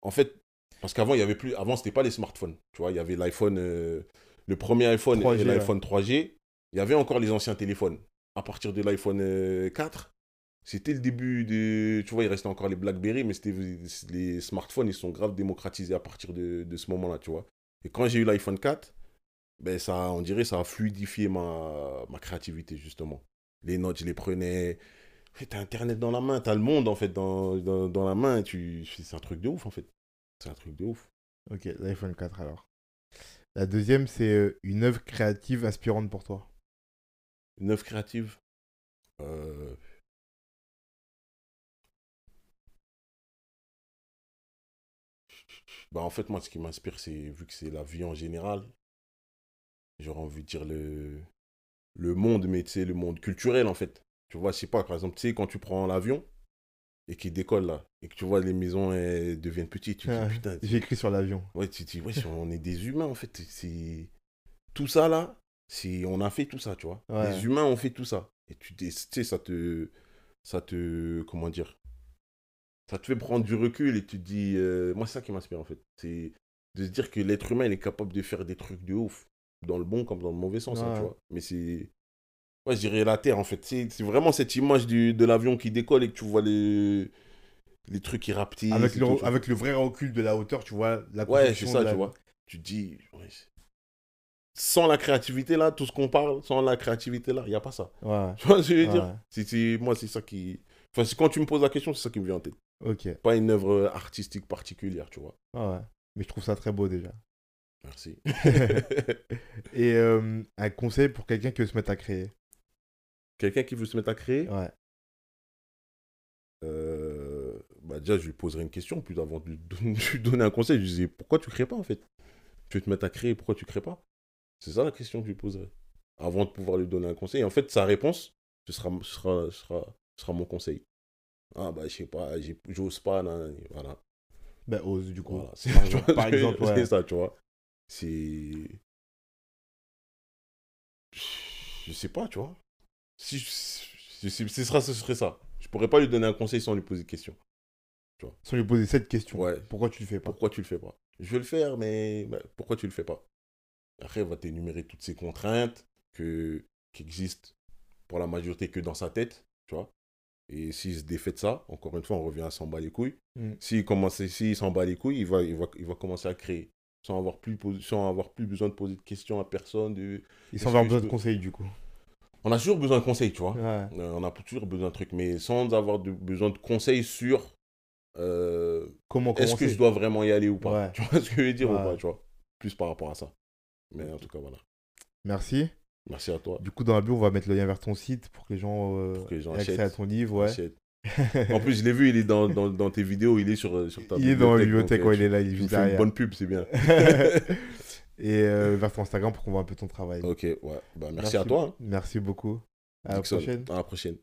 En fait, parce qu'avant, il y avait plus. Avant, c'était pas les smartphones. Tu vois, il y avait l'iPhone. euh, le premier iPhone 3G, et l'iPhone 3G. Il y avait encore les anciens téléphones. À partir de l'iPhone euh, 4, c'était le début de. Tu vois, il restait encore les Blackberry, mais c'était les smartphones, ils sont grave démocratisés à partir de, de ce moment-là, tu vois. Et quand j'ai eu l'iPhone 4, ben ça, on dirait, ça a fluidifié ma, ma créativité, justement. Les notes, je les prenais. T'as Internet dans la main, t'as le monde, en fait, dans, dans, dans la main. Tu... C'est un truc de ouf, en fait. C'est un truc de ouf. Ok, l'iPhone 4 alors. La deuxième, c'est euh, une œuvre créative inspirante pour toi. Une œuvre créative? Euh, Bah, en fait, moi, ce qui m'inspire, c'est, vu que c'est la vie en général, j'aurais envie de dire le, le monde, mais tu sais, le monde culturel, en fait. Tu vois, je sais pas, par exemple, tu sais, quand tu prends l'avion et qu'il décolle, là, et que tu vois les maisons elles deviennent petites, tu te Ah, dis, putain, J'ai écrit sur l'avion. Ouais, tu te dis, ouais, on est des humains, en fait. C'est... Tout ça, là, c'est... on a fait tout ça, tu vois. Ouais. Les humains ont fait tout ça. Et tu tu sais, ça te... Ça te... Comment dire Ça te fait prendre du recul et tu te dis... euh, Moi, c'est ça qui m'inspire, en fait. C'est de se dire que l'être humain, il est capable de faire des trucs de ouf. Dans le bon comme dans le mauvais sens, hein, tu vois. Mais c'est... Ouais, je dirais la Terre, en fait. C'est, vraiment cette image du... de l'avion qui décolle et que tu vois les... Les trucs qui rapetissent. Avec le, tout, avec le vrai recul de la hauteur, tu vois la Ouais, c'est ça, la- tu vois. Tu te dis, ouais, sans la créativité là, tout ce qu'on parle, sans la créativité là, il n'y a pas ça. Ouais. Tu vois ce que je veux dire? C'est, c'est- Moi, c'est ça qui. Enfin, c'est quand tu me poses la question, c'est ça qui me vient en tête. Ok. Pas une œuvre artistique particulière, tu vois. Ouais. Mais je trouve ça très beau déjà. Merci. Et euh, un conseil pour quelqu'un qui veut se mettre à créer. Quelqu'un qui veut se mettre à créer, Ouais. euh, bah déjà, je lui poserai une question, puis avant de lui donner un conseil, je lui disais, pourquoi tu crées pas en fait? Tu veux te mettre à créer, pourquoi tu crées pas? C'est ça la question que je lui poserai. Avant de pouvoir lui donner un conseil. Et en fait, sa réponse, ce sera, ce sera, ce sera, ce sera mon conseil. Ah bah, je sais pas, j'ose pas, nan, nan, voilà. Ben, ose du coup. Voilà, Par exemple- par exemple, ouais. c'est ça, tu vois. C'est. Je sais pas, tu vois. Si je- ce, sera, ce serait ça. Je pourrais pas lui donner un conseil sans lui poser de questions. Sans lui poser cette question. Ouais. Pourquoi tu le fais pas? Pourquoi tu le fais pas? Je vais le faire, mais bah, pourquoi tu le fais pas? Après, il va t'énumérer toutes ces contraintes que, qui existent pour la majorité que dans sa tête, tu vois. Et s'il se défait de ça, encore une fois, on revient à s'en bat les couilles. Mm. S'il commence, s'il s'en bat les couilles, il va, il, va, il va commencer à créer. Sans avoir, plus, sans avoir besoin de poser de questions à personne. De... S'en va que besoin de conseils du coup. On a toujours besoin de conseils, tu vois. Ouais. Euh, on a toujours besoin de trucs, mais sans avoir de, besoin de conseils sur euh, Comment est-ce que je dois vraiment y aller ou pas Ouais. Tu vois ce que je veux dire ou pas, tu vois Plus par rapport à ça. Mais en tout cas, voilà. Merci. Merci à toi. Du coup, dans la bio, on va mettre le lien vers ton site pour que les gens, euh, Pour que les gens aient accès achètent. à ton livre. Ouais. En plus, je l'ai vu, il est dans, dans, dans tes vidéos, il est sur, sur ta il est dans la bibliothèque, bibliothèque, ouais, il est là, il est juste une bonne pub, c'est bien. Et euh, vers ton Instagram pour qu'on voit un peu ton travail. ok, ouais. Bah, merci, à toi. hein. Merci beaucoup. À la Dixon. prochaine. À la prochaine.